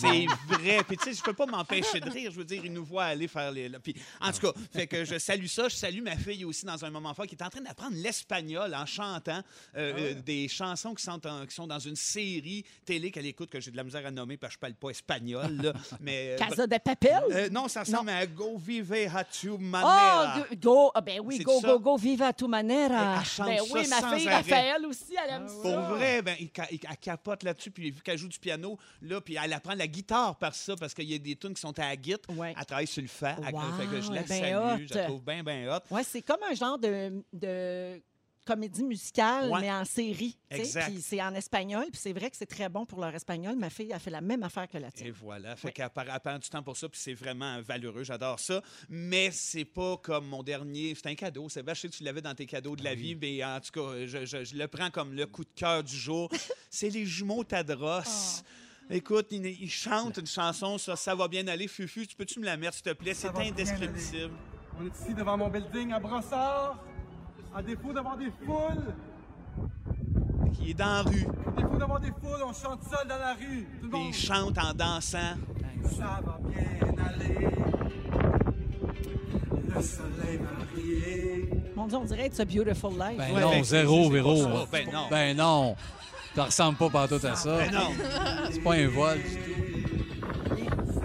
c'est vrai. Puis tu sais, je peux pas m'empêcher de rire. Je veux dire, ils nous voient aller faire les. Là. Puis en tout cas, fait que je salue ça. Je salue ma fille aussi dans un moment fort qui est en train d'apprendre l'espagnol en chantant euh, euh, des chansons qui sont, en- qui sont dans une série télé qu'elle écoute que j'ai de la misère à nommer parce que je parle pas espagnol. là. Mais euh, Casa de Papel? euh, non, ça ressemble à Go Vive a tu Oh, manera. go, go- ah, ben oui, go, go, go, viva a tu manera. Elle chante Ben ça oui, ma fille. Raphaël aussi, elle aime ça. Pour vrai, ben, elle capote là-dessus, puis vu qu'elle joue du piano, là, puis elle apprend la guitare par ça, parce qu'il y a des tunes qui sont à la guitare. Ouais. Elle travaille sur le fait. Elle- Wow, fait que je la est ben salue, hot. je la trouve bien, bien hot. Ouais, c'est comme un genre de, de comédie musicale, Ouais. mais en série. Puis c'est en espagnol, puis c'est vrai que c'est très bon pour leur espagnol. Ma fille a fait la même affaire que la Et tienne. voilà. Fait Oui. qu'elle prend du temps pour ça, puis c'est vraiment valeureux. J'adore ça. Mais c'est pas comme mon dernier. C'est un cadeau. C'est je sais que tu l'avais dans tes cadeaux de la vie, mais en tout cas, je, je- je le prends comme le coup de cœur du jour. c'est les jumeaux Tadros. Écoute, ils, ils chantent une chanson, ça, ça va bien aller. Fufu, tu peux-tu me la mettre, s'il te plaît? C'est indescriptible. On est ici devant mon building à Brossard. À défaut d'avoir des foules, Qui est dans la rue. à défaut d'avoir des foules, on chante seul dans la rue. Tout le Puis monde. ils chantent en dansant. Ça va bien aller. Le soleil va briller. Mon Dieu, on dirait It's a Beautiful Life. Ben Ouais, non, ben, zéro, Véro. Ben non. Ben non. Ça ressemble pas partout à ça. Ben non. C'est pas un vol.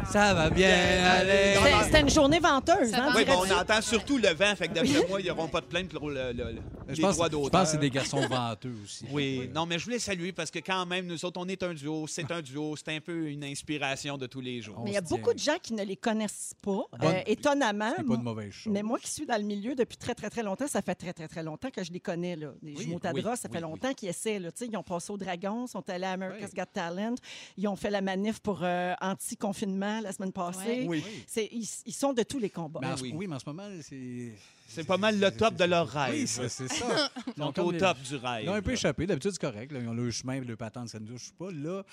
Ça Ça va bien aller. C'était une journée venteuse, hein. Oui, mais on entend surtout le vent, fait que d'après moi, ils n'auront pas de plainte pour le, le- le- Je pense, droits je pense d'auteur. que c'est des garçons venteux aussi. Oui, non, mais je voulais saluer parce que quand même, nous autres, on est un duo, c'est un duo, c'est un peu une inspiration de tous les jours. Mais il y a beaucoup de gens qui ne les connaissent pas, euh, étonnamment. C'est pas de mauvaise chose. Mais moi qui suis dans le milieu depuis très, très, très longtemps, ça fait très, très, très longtemps que je les connais. Là. Les Oui, jumeaux oui, ça fait oui. longtemps qu'ils essaient. Là. Tu sais, Ils ont passé au Dragon, sont allés à America's Oui. Got Talent, ils ont fait la manif pour euh, anti-confinement la semaine passée. Oui. Ils, ils sont de tous les combats. Mais en- Ben oui. oui. mais en ce moment, c'est. C'est pas mal le top de leur rêve. Oui, c'est ça. Ils sont au top du rêve. Ils ont un peu échappé. D'habitude, c'est correct. là. Ils ont le chemin, le patente, ça ne touche pas. Là,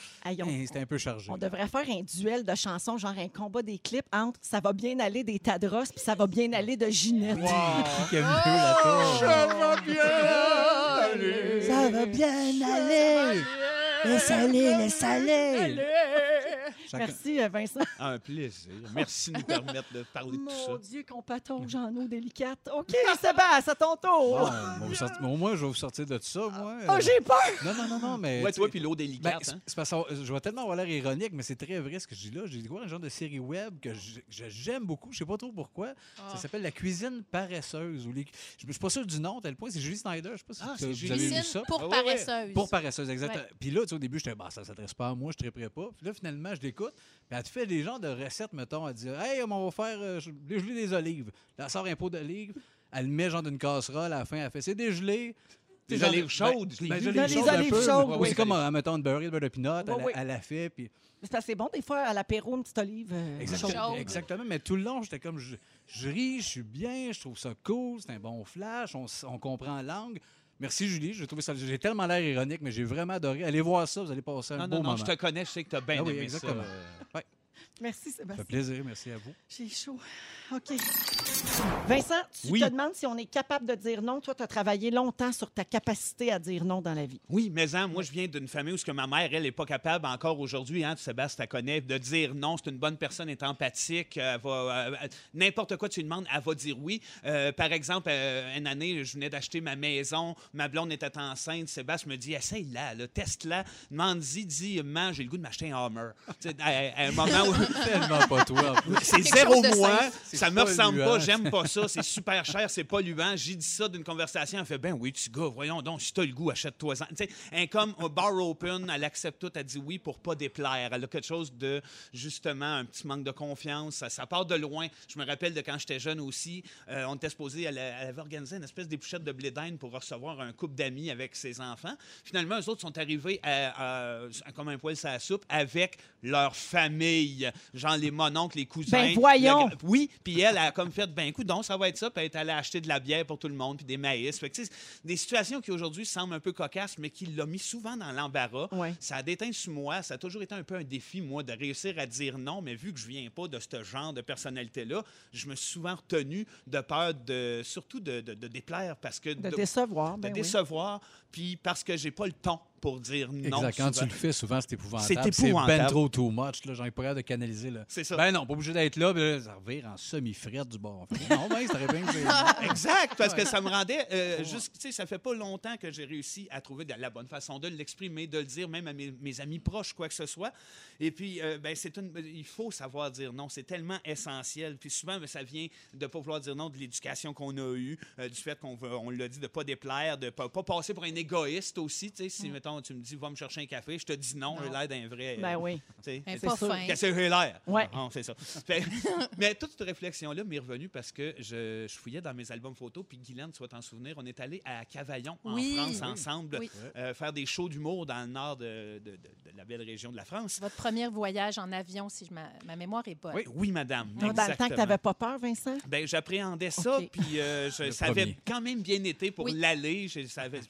c'était un peu chargé. On devrait faire un duel de chansons, genre un combat des clips entre Ça va bien aller des Tadros puis Ça va bien aller de Ginette. Qui aime mieux la tour? Ça va bien aller. Laisse aller, laisse aller. Chacun- Merci, euh, Vincent. Un plaisir. Merci de nous permettre de parler de tout ça. Mon Dieu, qu'on patauge en eau délicate. OK, Sébastien, à ton tour. Bon, moins, je vais vous sortir de tout ça, moi. Oh, Euh, j'ai peur. Non, non, non, non, mais. Ouais, tu toi, puis l'eau ben, délicate. c'est hein? parce que je vais tellement avoir l'air ironique, mais c'est très vrai ce que je dis là. J'ai découvert un genre de série web que j'aime beaucoup. Je sais pas trop pourquoi. Ah. Ça s'appelle La cuisine paresseuse. Ou les... Je ne suis pas sûr du nom, à tel point. C'est Julie Snyder. Je sais pas si Ah, vous- c'est vous Julie. avez vu Cuisine ça. pour Ah ouais, paresseuse. Pour paresseuse, exactement. Ouais. Puis là, tu sais, au début, j'étais, bah, ça ne s'adresse pas à moi, je ne triperais pas. Puis là, finalement, l'écoute. Puis elle te fait des genres de recettes, mettons, à dire Hey, on va faire euh, dégeler des olives. Là, elle sort un pot d'olives, elle le met genre d'une casserole à la fin, elle fait C'est dégelé. Des Tu sais, genre- olives chaudes, ben, je les olives chaudes, oui. C'est comme, euh, mettons, une beurre, de pinot, elle, Oui, oui. elle l'a fait. Puis C'est c'est bon, des fois, à l'apéro, une petite olive euh, Exactement, chaude. Exactement. Mais tout le long, j'étais comme, je, je ris, je suis bien, je trouve ça cool, c'est un bon flash, on, on comprend la langue. Merci Julie, j'ai trouvé ça, j'ai tellement l'air ironique, mais j'ai vraiment adoré. Allez voir ça, vous allez passer un Non, beau non, non, moment. je te connais, je sais que tu as bien Ah oui, aimé exactement. ça. euh. Ouais, Merci, ça fait Sébastien. plaisir, merci à vous. J'ai chaud. OK. Vincent, tu Oui. te demandes si on est capable de dire non. Toi, tu as travaillé longtemps sur ta capacité à dire non dans la vie. Oui, mais hein, moi, je viens d'une famille où ce que ma mère, elle, n'est pas capable encore aujourd'hui, hein, Sébastien, tu la connais, de dire non. C'est une bonne personne, elle est empathique. Elle va, euh, euh, N'importe quoi tu lui demandes, elle va dire oui. Euh, par exemple, euh, une année, je venais d'acheter ma maison, ma blonde était enceinte. Sébastien me dit essaye-la, là, teste-la, demande-y, dis, man, j'ai le goût de m'acheter un Hummer. À, à un moment où. Tellement pas toi. C'est zéro moi, ça me ressemble polluant. pas, j'aime pas ça, c'est super cher, c'est polluant. J'ai dit ça d'une conversation, elle fait ben oui, tu gars, voyons donc, si t'as le goût, achète-toi ça. Tu sais, un comme un bar open, elle accepte tout, elle dit oui pour pas déplaire. Elle a quelque chose de justement un petit manque de confiance. Ça, ça part de loin. Je me rappelle de quand j'étais jeune aussi, euh, on était supposé, elle, elle avait organisé une espèce d'épluchette de blé d'Inde pour recevoir un couple d'amis avec ses enfants. Finalement, eux autres sont arrivés à- à- comme un poil sur la soupe avec leur famille, genre les mononcles, les cousins. Ben, voyons! le oui, puis elle a comme fait, ben écoute, donc ça va être ça, puis elle est allée acheter de la bière pour tout le monde, puis des maïs. Fait que, des situations qui aujourd'hui semblent un peu cocasses, mais qui l'a mis souvent dans l'embarras. Ouais. Ça a déteint sur moi, ça a toujours été un peu un défi, moi, de réussir à dire non, mais vu que je viens pas de ce genre de personnalité-là, je me suis souvent retenu de peur de, surtout de, de- de déplaire, parce que De de- décevoir. de ben oui. décevoir, puis parce que j'ai pas le ton pour dire non. Exact. Quand tu souvent. le fais, souvent, c'est épouvantable. C'est C'est épouvantable. ben trop too much. Là. J'en ai pas l'air de canaliser. Là. C'est ça. Ben non, pas obligé d'être là. là, ça revire en semi-frette du bord. Non, ben, ça aurait bien Exact, parce que ça me rendait. euh, juste, tu sais, ça fait pas longtemps que j'ai réussi à trouver de la bonne façon de l'exprimer, de le dire, même à mes, mes amis proches, quoi que ce soit. Et puis, euh, ben, c'est une, il faut savoir dire non. C'est tellement essentiel. Puis souvent, ben, ça vient de pas vouloir dire non, de l'éducation qu'on a eue, euh, du fait qu'on veut- on l'a dit, de pas déplaire, de pas, pas passer pour un égoïste aussi. Tu sais, si, mettons, tu me dis, va me chercher un café, je te dis non, j'ai l'air d'un vrai. Ben oui. C'est pas fin. Qu'est-ce que j'ai l'air? Ouais. Ah, c'est ça. Fait- mais toute cette réflexion-là m'est revenue parce que je, je fouillais dans mes albums photos, puis Guylaine, tu vas t'en souvenir, on est allé à Cavaillon, en Oui. France, Oui. ensemble, Oui. euh, faire des shows d'humour dans le nord de, de- de- de la belle région de la France. Votre premier voyage en avion, si je ma, ma mémoire est bonne. Oui, oui, madame. Dans le temps que tu exactement. n'avais pas peur, Vincent? Ben, j'appréhendais ça, OK. puis euh, je- ça avait quand même bien été pour Oui. l'aller.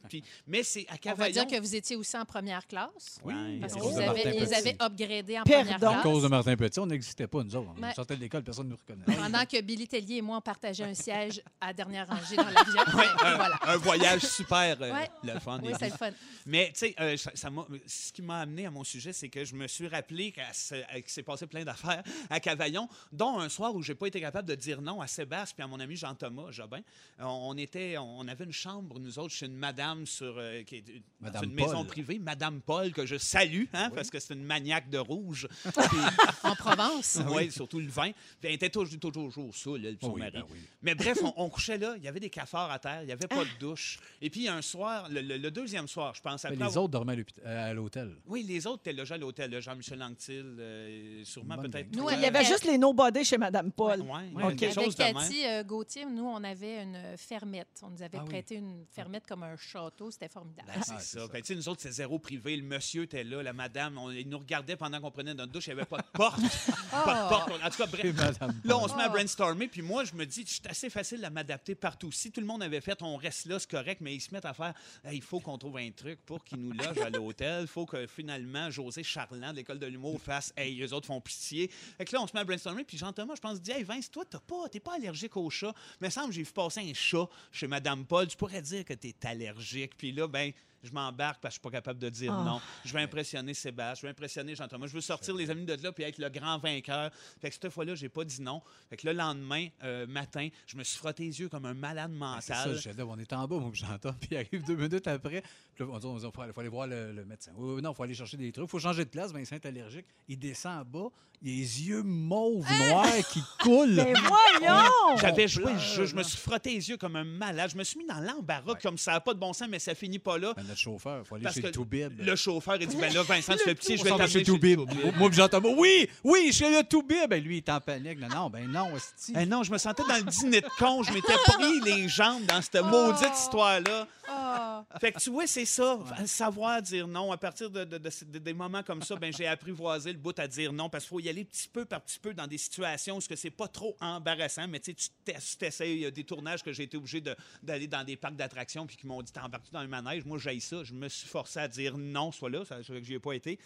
puis- mais c'est à On va Cavaillon. dire que vous étiez aussi en première classe. Oui, Parce à que cause vous avez, ils avaient upgradé en Pardon. première À classe. cause de Martin Petit, on n'existait pas, nous autres. On sortait de l'école, personne ne nous reconnaissait. Pendant que Billy Tellier et moi, on partageait un siège à dernière rangée dans l'avion. Ouais, voilà. un voyage super euh, Ouais. le fun. Oui, c'est le fun. Mais, tu sais, euh, ça, ça m'a- ce qui m'a amené à mon sujet, c'est que je me suis rappelé euh, qu'il s'est passé plein d'affaires à Cavaillon, dont un soir où j'ai pas été capable de dire non à Sébastien et à mon ami Jean-Thomas Jobin. On, on était, on avait une chambre, nous autres, chez une madame sur, euh, qui est, dans Madame une maison privée, Madame Paul, que je salue, hein, parce que c'est une maniaque de rouge. En Provence. oui, surtout le vin. Puis elle était toujours, toujours, toujours saoule, elle, son Oui, mari. ben oui. Mais bref, on, on couchait là, il y avait des cafards à terre, il n'y avait pas de douche. Et puis un soir, le, le- le deuxième soir, je pense, Mais après les avoir- autres dormaient à euh, à l'hôtel. Oui, les autres étaient logés à l'hôtel, Jean-Michel Anctil, euh, sûrement peut-être. Nous. Il y avait juste les nobody chez Madame Paul. Ouais, Ouais, ouais, ok. quelque Avec chose de même. Cathy euh, Gauthier, nous, on avait une fermette. On nous avait Ah oui. prêté une fermette comme un château. C'était formidable. Ben, c'est Ah, c'est ça. ça. Ben, tu sais, nous autres, c'est zéro privé. Le monsieur était là, la madame. On, il nous regardait pendant qu'on prenait notre douche. Il n'y avait pas de porte. Pas de porte. En tout cas, bref. Là, on se met à Oh. brainstormer, puis moi, je me dis, c'est assez facile à m'adapter partout. Si tout le monde avait fait, on reste là, c'est correct, mais ils se mettent à faire, Hey, il faut qu'on trouve un truc pour qu'ils nous logent à l'hôtel. Il faut que finalement, José Charland de l'École de l'humour fasse, hey, eux autres font pitié. Fait que là, on se met à brainstormer, puis Jean-Thomas, je pense, dit, hey, Vince, toi, t'as pas, t'es pas allergique aux chats. Mais il me semble que j'ai vu passer un chat chez Madame Paul. Tu pourrais dire que t'es allergique. Puis là, ben, je m'embarque parce que je suis pas capable de dire Ah. non. Je veux impressionner Sébastien, je veux impressionner Jean-Thomas. Je veux sortir les amis de là puis être le grand vainqueur. Fait que cette fois-là, j'ai pas dit non. Fait que le lendemain euh, matin, je me suis frotté les yeux comme un malade Ah, C'est ça, mental. le chef-d'œuvre. on est en bas, moi, j'entends. Puis il arrive deux minutes après. Puis là, on dit, dit, faut, aller- faut aller voir le, le médecin. Oui, oui, non, il faut aller chercher des trucs. Il faut changer de place. Vincent est allergique. Il descend en bas. Il a les yeux mauves, noirs, qui coulent. Mais voyons! J'avais joué le jeu, je me suis frotté les yeux comme un malade. Je me suis mis dans l'embarras comme ça n'a pas de bon sens, mais ça finit pas là. Ben, notre chauffeur, il faut aller Parce chez Toubib. Le chauffeur a dit Ben là, Vincent, tu fais pitié, je vais t'amener chez Toubib. Moi, j'entends, oui, oui, chez le Toubib. Ben, lui, il est en panique. Non, non, ben non, hostie. Eh non, je me sentais dans le dîner de con. Je m'étais pris les jambes dans cette maudite histoire-là. Ah. Fait que tu vois, c'est ça. Savoir dire non. À partir de, de- de- de- des moments comme ça, ben, j'ai apprivoisé le bout à dire non parce qu'il faut y aller petit peu par petit peu dans des situations où ce que c'est pas trop embarrassant. Mais tu sais, tu t'ess- t'essayes. Il y a des tournages que j'ai été obligé d'aller dans des parcs d'attractions puis qui m'ont dit T'embarques-tu dans un manège Moi, j'ai ça. Je me suis forcé à dire non, soit là. Ça que j'y ai pas été.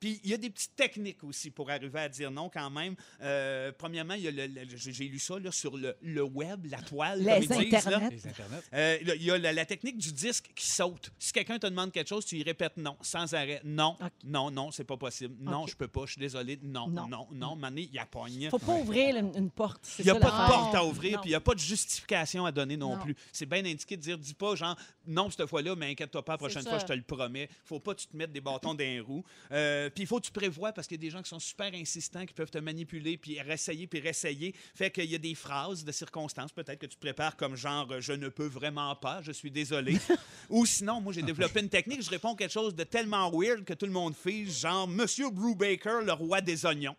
Puis il y a des petites techniques aussi pour arriver à dire non quand même. Euh, premièrement, il y a le- le- j'ai lu ça là, sur le, le web, la toile. Les comme ils disent, là. internets. Les internets. Euh, Il y a la, la technique du disque qui saute. Si quelqu'un te demande quelque chose, tu y répètes non, sans arrêt. Non, non, non, c'est pas possible. Non, je peux pas, je suis désolé. Non, Non. non, non, Mané, il y a pogne. Faut pas ouvrir une, une porte. Il n'y a ça, pas de porte à ouvrir, puis il n'y a pas de justification à donner non, Non. plus. C'est bien indiqué de dire, dis pas genre, non, cette fois-là, mais inquiète-toi pas, la prochaine fois, je te le promets. faut pas que tu te mettes des bâtons dans les roues. Euh, puis il faut que tu prévois, parce qu'il y a des gens qui sont super insistants, qui peuvent te manipuler, puis réessayer, puis réessayer. Fait qu'il y a des phrases de circonstances, peut-être que tu prépares comme genre, euh, je ne peux vraiment pas, je suis désolé. Ou sinon, moi, j'ai développé une technique, je réponds quelque chose de tellement weird que tout le monde fige, genre, Monsieur Brubaker, le roi des oignons.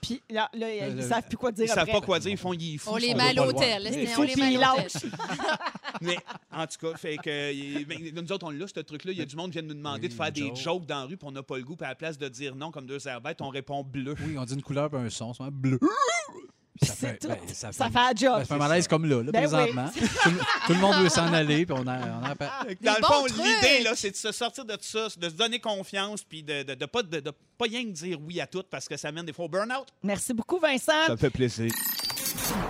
Puis là, là, ils le- savent plus quoi dire Ils savent après. pas quoi dire, ils font, ils fous, On les met à l'hôtel. On les met puis à l'hôtel. Mais en tout cas, fait que euh, ben, nous autres, on l'a, ce truc-là. Il y a du monde qui vient nous demander Oui, de faire des joke. jokes dans la rue, puis on n'a pas le goût. Puis à la place de dire non comme deux airs bêtes, on répond bleu. Oui, on dit une couleur et un son, c'est un bleu. Puis Ça fait- tout. ben, ça, ça fait un job. Ben, ça fait un malaise comme là, là Ben présentement. tout, le- tout le monde veut s'en aller, puis on a, on a pas- Dans le fond, l'idée, là, c'est de se sortir de tout ça, de se donner confiance, puis de, de, de pas, de, de pas rien dire oui à tout, parce que ça mène des fois au burn-out. Merci beaucoup, Vincent. me fait plaisir.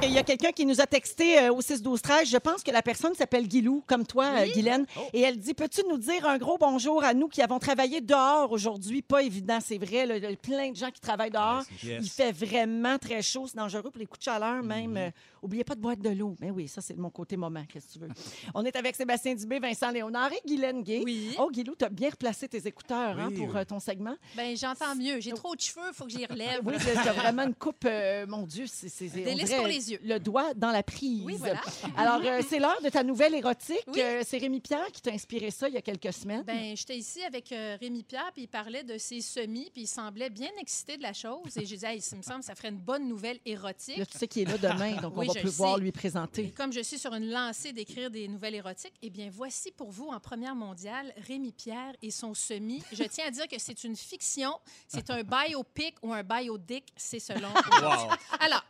Il y a quelqu'un qui nous a texté euh, au 6-12-13. Je pense que la personne s'appelle Guilou, comme toi, euh, Guylaine. Oh. Et elle dit Peux-tu nous dire un gros bonjour à nous qui avons travaillé dehors aujourd'hui? Pas évident, c'est vrai. Il y a plein de gens qui travaillent dehors. Il fait vraiment très chaud. C'est dangereux pour les coups de chaleur, même. Euh, oubliez pas de boire de l'eau. Mais oui, ça, c'est mon côté moment. Qu'est-ce que tu veux On est avec Sébastien Dubé, Vincent Léonard et Guylaine Gay. Oui. Oh, Guilou, tu as bien replacé tes écouteurs hein, pour oui. euh, ton segment. Ben, j'entends mieux. J'ai trop de cheveux, il faut que j'y relève. Oui, tu as vraiment une coupe, euh, mon Dieu, c'est Délice pour les yeux. Le doigt dans la prise. Oui, voilà. Alors, euh, c'est l'heure de ta nouvelle érotique. Oui. Euh, c'est Rémi Pierre qui t'a inspiré ça il y a quelques semaines. Ben, j'étais ici avec euh, Rémi Pierre, puis il parlait de ses semis, puis il semblait bien excité de la chose. Et j'ai dit, hey, ça me semble que ça ferait une bonne nouvelle érotique. Là, tu sais qu'il est là demain, donc Oui, on va je le pouvoir sais. lui Et présenter. comme je suis sur une lancée d'écrire des nouvelles érotiques, eh bien, voici pour vous, en première mondiale, Rémi Pierre et son semi. Je tiens à dire que c'est une fiction. C'est un biopic ou un biodic, c'est selon. Alors,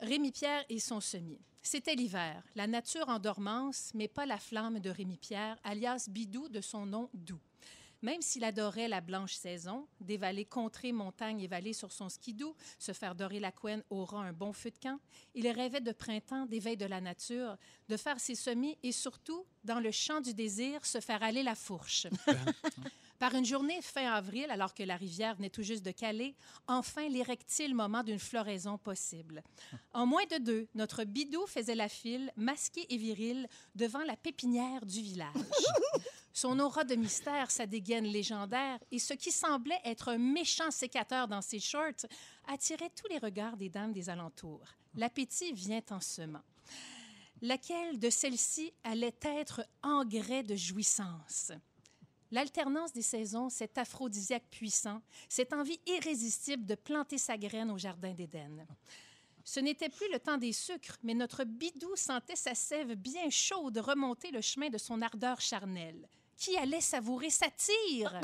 Rémi Pierre et son semi. C'était l'hiver, la nature en dormance, mais pas la flamme de Rémi Pierre, alias Bidou de son nom doux. Même s'il adorait la blanche saison, dévaler contrées, montagnes et vallées sur son skidoo, se faire dorer la couenne au ras un bon feu de camp, il rêvait de printemps, d'éveil de la nature, de faire ses semis et surtout, dans le champ du désir, se faire aller la fourche. Par une journée fin avril, alors que la rivière venait tout juste de caler, enfin l'érectile moment d'une floraison possible. En moins de deux, notre bidou faisait la file, masqué et viril, devant la pépinière du village. Son aura de mystère, sa dégaine légendaire et ce qui semblait être un méchant sécateur dans ses shorts attirait tous les regards des dames des alentours. L'appétit vient en semant. Laquelle de celles-ci allait être engrais de jouissance? L'alternance des saisons, cet aphrodisiaque puissant, cette envie irrésistible de planter sa graine au jardin d'Éden. Ce n'était plus le temps des sucres, mais notre bidou sentait sa sève bien chaude remonter le chemin de son ardeur charnelle. Qui allait savourer sa tire?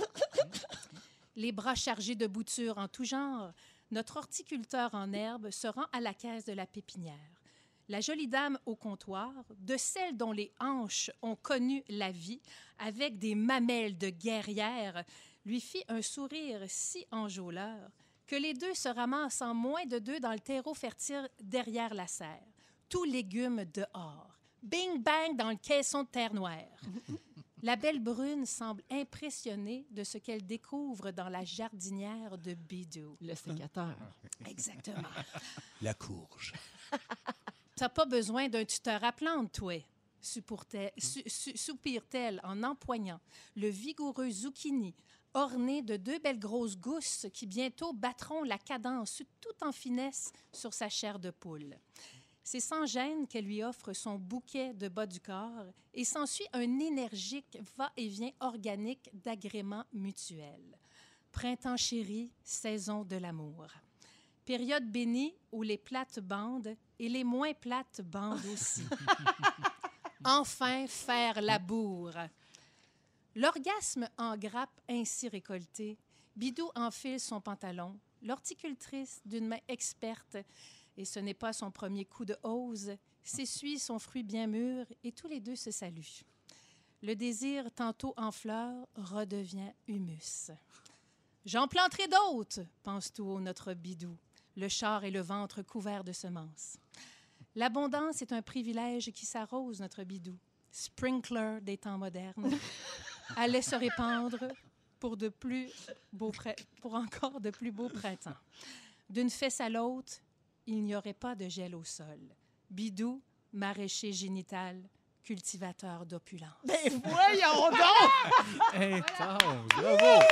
Les bras chargés de boutures en tout genre, notre horticulteur en herbe se rend à la caisse de la pépinière. La jolie dame au comptoir, de celle dont les hanches ont connu la vie, avec des mamelles de guerrière, lui fit un sourire si enjôleur que les deux se ramassent en moins de deux dans le terreau fertile derrière la serre. Tous légumes dehors. Bing bang dans le caisson de terre noire. La belle brune semble impressionnée de ce qu'elle découvre dans la jardinière de Bidou. Le sécateur. Exactement. La courge. T'as pas besoin d'un tuteur à plante, toi, supportait- su- su- soupire-t-elle en empoignant le vigoureux zucchini orné de deux belles grosses gousses qui bientôt battront la cadence tout en finesse sur sa chair de poule. C'est sans gêne qu'elle lui offre son bouquet de bas du corps et s'ensuit un énergique va-et-vient organique d'agréments mutuels. Printemps chéri, saison de l'amour. Période bénie où les plates bandent et les moins plates bandent aussi. enfin faire la bourre. L'orgasme en grappe ainsi récolté, Bidou enfile son pantalon, l'horticultrice d'une main experte, et ce n'est pas son premier coup de hose, s'essuie son fruit bien mûr et tous les deux se saluent. Le désir, tantôt en fleurs, redevient humus. J'en planterai d'autres, pense tout haut notre bidou, le char et le ventre couverts de semences. L'abondance est un privilège qui s'arrose notre bidou, sprinkler des temps modernes, allait se répandre pour, de plus beaux pour encore de plus beaux printemps. D'une fesse à l'autre, il n'y aurait pas de gel au sol. Bidou, maraîcher génital, cultivateur d'opulence. Ben voyons donc! Intense. Bravo.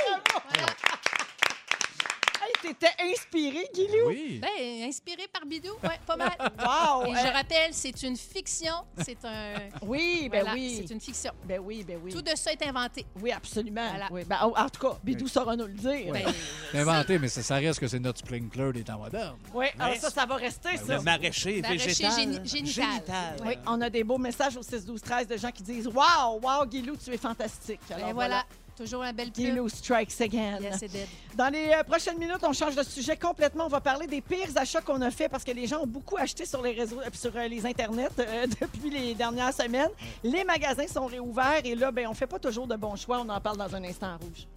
Hey, T'étais inspiré, Guilou? Oui. Ben, inspiré par Bidou, ouais, pas mal. Wow! Et Euh, je rappelle, c'est une fiction. C'est un. oui, ben voilà, oui. C'est une fiction. Ben oui, ben oui. Tout de ça est inventé. Oui, absolument. Voilà. Oui. Ben, en tout cas, Bidou saura nous le dire. Ben, C'est inventé, mais ça, ça reste que c'est notre sprinkler des temps modernes. oui, alors ça, ça va rester, ça. Le maraîcher Maraîcher végétal. géni- génital. Génital. Oui, on a des beaux messages au 6 12 13 de gens qui disent Wow, wow, Guilou, tu es fantastique. ben voilà. Toujours la belle pub. Guilou strikes again. Yes. Dans les euh, prochaines minutes, on change de sujet complètement. On va parler des pires achats qu'on a fait parce que les gens ont beaucoup acheté sur les réseaux, euh, sur euh, les internets euh, depuis les dernières semaines. Les magasins sont réouverts et là, ben, on fait pas toujours de bons choix. On en parle dans un instant en rouge.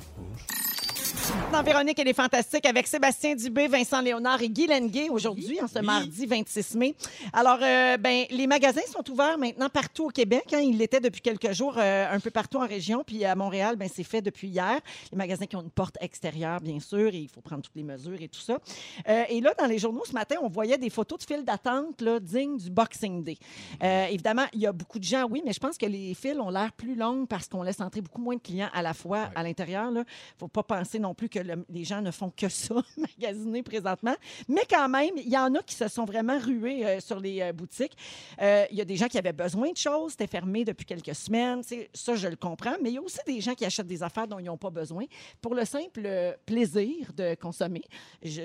Dans Véronique, elle est fantastique avec Sébastien Dubé, Vincent Léonard et Guy Lenguet aujourd'hui, en ce mardi 26 mai. Alors, euh, ben, les magasins sont ouverts maintenant partout au Québec. Hein. Ils l'étaient depuis quelques jours euh, un peu partout en région. Puis à Montréal, ben, c'est fait depuis hier. Les magasins qui ont une porte extérieure, bien sûr, et il faut prendre toutes les mesures et tout ça. Euh, et là, dans les journaux ce matin, on voyait des photos de files d'attente là, dignes du Boxing Day. Euh, évidemment, il y a beaucoup de gens, oui, mais je pense que les files ont l'air plus longues parce qu'on laisse entrer beaucoup moins de clients à la fois à l'intérieur. Il ne faut pas penser non plus que le- les gens ne font que ça, magasiner présentement. Mais quand même, il y en a qui se sont vraiment rués euh, sur les euh, boutiques. Euh, Il y a des gens qui avaient besoin de choses, c'était fermé depuis quelques semaines. Ça, je le comprends. Mais il y a aussi des gens qui achètent des affaires dont ils n'ont pas besoin pour le simple plaisir de consommer. Je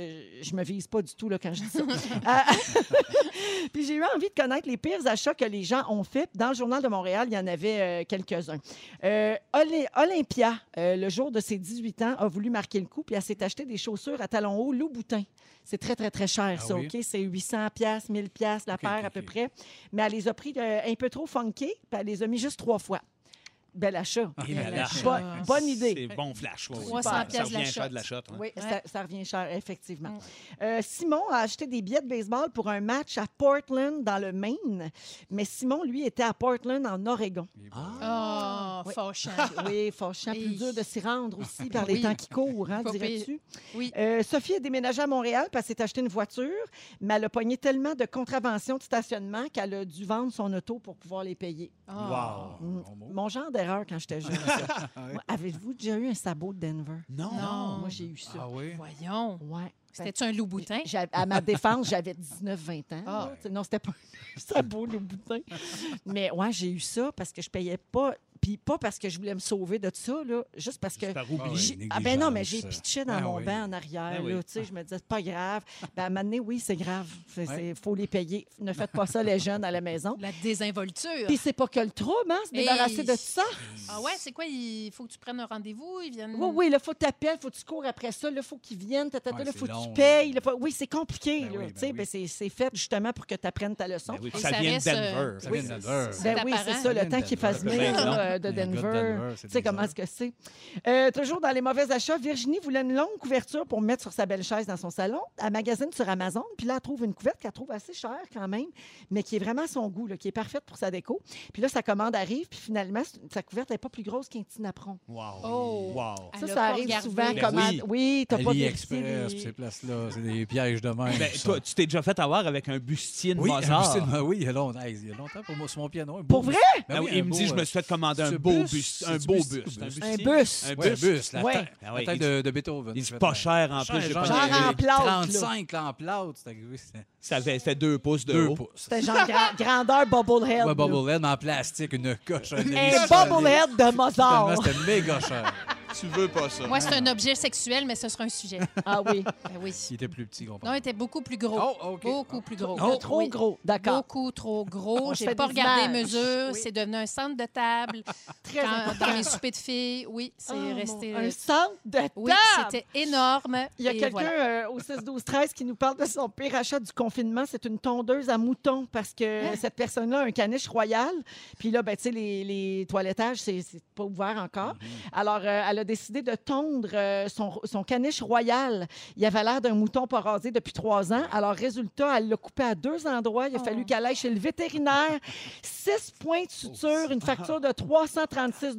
ne me vise pas du tout là, quand je dis ça. Puis j'ai eu envie de connaître les pires achats que les gens ont fait. Dans le Journal de Montréal, il y en avait quelques-uns. Olympia, le jour de ses 18 ans, a voulu marquer le coup, puis elle s'est acheté des chaussures à talons hauts Louboutin. C'est très, très, très cher, Ah ça, oui? OK? C'est 800 pièces 1000 pièces la paire à peu près. Mais elle les a pris euh, un peu trop funky, puis elle les a mis juste trois fois. Bel achat. Et là là. Bonne, bonne idée. C'est bon flash. ouais, ouais. 300 Ça piastres de la revient cher de la shot. hein. Oui, Ouais. ça, ça revient cher, effectivement. Mm. Euh, Simon a acheté des billets de baseball pour un match à Portland, dans le Maine. Mais Simon, lui, était à Portland, en Oregon. Oh, Oui. fâchant. Oui. Plus dur de s'y rendre aussi par les Oui. temps qui courent, hein, dirais-tu? Oui. Euh, Sophie a déménagé à Montréal parce qu'elle s'est acheté une voiture, mais elle a pogné tellement de contraventions de stationnement qu'elle a dû vendre son auto pour pouvoir les payer. Ah. Wow. Mm. Mon genre de- erreur quand j'étais jeune. ça. Moi, Avez-vous déjà eu un sabot de Denver? Non. Non. Moi, j'ai eu ça. Ah oui? Voyons. Ouais. C'était-tu un loup boutin? J'avais- À ma défense, j'avais 19-20 ans. Ah. là. Non, c'était pas un sabot, le boutin. Mais ouais, j'ai eu ça parce que je payais pas. Puis pas parce que je voulais me sauver de ça, là, juste parce que. Par Ah oubli. oui. Ah ben non, mais j'ai négligence. pitché dans Ben mon oui. banc en arrière. Ben oui. là, tu sais, je me disais, c'est pas grave. Ben, à un moment donné, oui, c'est grave. Il Ouais. faut les payer. Ne faites pas ça, les jeunes, à la maison. La désinvolture. Puis c'est pas que le trouble, hein, se débarrasser de ça. Ah ouais, c'est quoi? Il faut que tu prennes un rendez-vous? Ils viennent... Oui, oui, il faut que tu appelles, il faut que tu cours après ça, il faut qu'ils viennent, Ouais, là, c'est faut que tu payes. là, faut- Oui, c'est compliqué. Ben là, oui, ben tu sais, oui. ben c'est c'est fait justement pour que tu apprennes ta leçon. Ben oui, ça ça vient de reste, euh, Denver. Ça Oui, vient de Denver. Ben oui, c'est ça, le temps qu'il fasse Denver. Là, de Denver. Tu sais comment est-ce que c'est. Euh, toujours dans les mauvais achats, Virginie voulait une longue couverture pour mettre sur sa belle chaise dans son salon. Elle magasine sur Amazon, puis là, elle trouve une couverte qu'elle trouve assez chère quand même, mais qui est vraiment à son goût, là, qui est parfaite pour sa déco. Puis là, sa commande arrive, puis finalement, sa couverte n'est pas plus grosse qu'un petit napperon. Wow. Oh. Wow. Ça, ça arrive regardé. souvent Ben comme... oui. Oui, t'as pas AliExpress, ces places-là, c'est des pièges de même. Ben, toi, tu t'es déjà fait avoir avec un bustier de oui, Mozart. un bustier de- oui, il y a longtemps, il y a longtemps pour moi, sur mon piano. Pour vrai? Ben oui, il me dit, je me euh, suis fait commander un beau buste, buste. c'est Un beau buste, buste. un Un bustier. bus. Un buste. buste, la Ouais. tête, de, de Beethoven. Il dit pas cher en plus. Genre, en plâtre, là. 35 là, en plâtre, Ça fait, deux pouces de 2 haut. pouces. C'était genre gra- grandeur Bubblehead. Ouais. Bubblehead, mais en plastique, une coche. Un, Bubblehead de Mozart. C'était méga cher. Tu veux pas ça. Moi, c'est un objet sexuel, mais ce sera un sujet. Ah oui. Ben oui. Il était plus petit, comprends. Non, il était beaucoup plus gros. Oh, OK. Beaucoup plus gros. Oh, trop Oui. gros. D'accord. Beaucoup trop gros. J'ai pas regardé les mesures. Oui. C'est devenu un centre de table. Très Quand- important. dans mes soupers de filles, oui, c'est Oh, resté. mon- Un centre de Oui, table. c'était énorme. Il y a quelqu'un voilà. euh, au 6 12 13 qui nous parle de son pire achat du confinement. C'est une tondeuse à moutons parce que Hein? cette personne-là a un caniche royal. Puis là, ben, tu sais, les, les toilettages, c'est pas ouvert encore. Alors, euh, elle a décidé de tondre euh, son, son caniche royal. Il avait l'air d'un mouton pas rasé depuis trois ans. Alors, résultat, elle l'a coupé à deux endroits. Il a Oh. fallu qu'elle aille chez le vétérinaire. Six points de suture, une facture de 336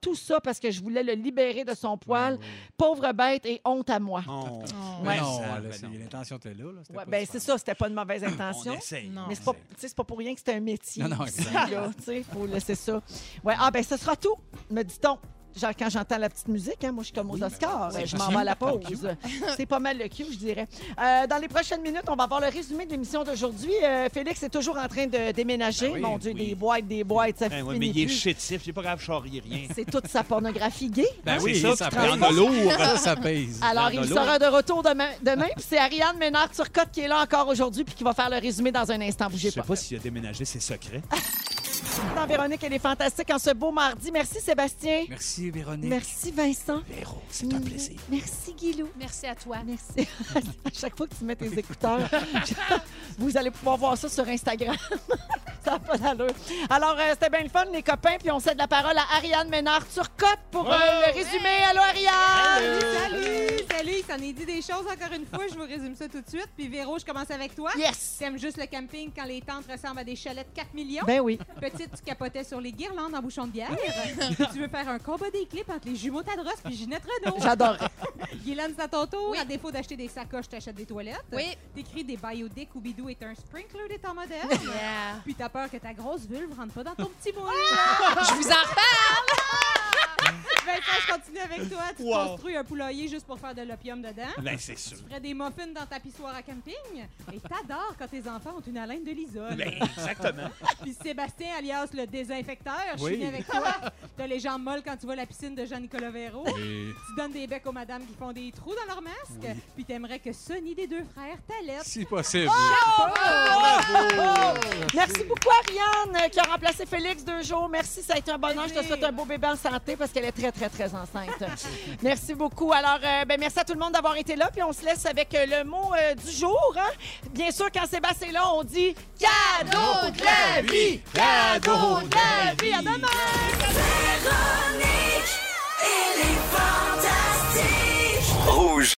Tout ça parce que je voulais le libérer de son poil. Pauvre bête et honte à moi. Oh. Oh. Mais Ouais. non, ben non. l'intention était là. là, c'était Ouais, pas ben c'est ça, c'était pas une mauvaise intention. Non. Mais c'est pas, pas pour rien que c'est un métier. Non, non, sais, faut laisser ça. Ouais, ah ben ce sera tout, me dit-on. Genre, quand j'entends la petite musique, hein, moi, je suis comme aux Oscars. je m'en vais à la pause. C'est pas mal le cue, je dirais. Euh, dans les prochaines minutes, on va voir le résumé de l'émission d'aujourd'hui. Euh, Félix est toujours en train de déménager. Ben oui, Mon Dieu, oui. des boîtes, des boîtes, ça Ben finit mais il est chétif. J'ai pas grave, je charrie rien. C'est toute sa pornographie gay. Ben oui, ça, ça prends de lourd. Ça, ça pèse. Alors, il sera de retour demain. demain puis c'est Ariane Ménard-Turcotte qui est là encore aujourd'hui puis qui va faire le résumé dans un instant. Je Bougez sais pas. pas s'il a déménagé ses secrets. Dans Véronique, elle est fantastique en ce beau mardi. Merci Sébastien. Merci, Véronique. Merci Vincent. Véro, c'est un plaisir. Merci Guilou. Merci à toi. Merci. à chaque fois que tu mets tes écouteurs, vous allez pouvoir voir ça sur Instagram. ça n'a pas d'allure. Alors, euh, c'était bien le fun, les copains. Puis on cède la parole à Ariane Ménard-Turcotte pour euh, le résumé. Allô, Ariane! Salut, salut, il s'en est dit des choses encore une fois. Je vous résume ça tout de suite. Puis Véro, je commence avec toi. Yes! T'aimes juste le camping quand les tentes ressemblent à des chalets de 4 millions? Ben oui. Petite, tu capotais sur les guirlandes en bouchon de bière. tu veux faire un combat des clips entre les jumeaux Tadros puis Ginette Renault. J'adorerais. Guylaine, c'est à ton tour. Oui. À défaut d'acheter des sacoches, t'achètes des toilettes. Oui. T'écris des biodéc ou bidou est un sprinkler des temps modernes. Yeah. Puis t'as peur que ta grosse vulve rentre pas dans ton petit moule. Je vous en reparle. Vincent, je continue avec toi. Tu Wow. construis un poulailler juste pour faire de l'opium dedans. Ben, c'est sûr. Tu ferais des muffins dans ta pissoire à camping. Et t'adores quand tes enfants ont une haleine de l'isole. Ben, exactement. Puis Sébastien, alias le désinfecteur, je Oui. suis avec toi. T'as les jambes molles quand tu vois la piscine de Jean-Nicolas Véro. Et Tu donnes des becs aux madames qui font des trous dans leur masque. Puis t'aimerais que Sonny des deux frères t'allaite. si possible. Merci beaucoup, Ariane, qui a remplacé Félix deux jours. Merci, ça a été un bonheur. Je te souhaite un beau bébé en santé parce qu'elle est très, très, très enceinte. merci beaucoup. Alors, euh, ben, merci à tout le monde d'avoir été là. Puis on se laisse avec euh, le mot euh, du jour. Hein. Bien sûr, quand Sébastien est là, on dit cadeau de la vie! Cadeau de la vie! À demain! Véronique, elle est fantastique! Rouge!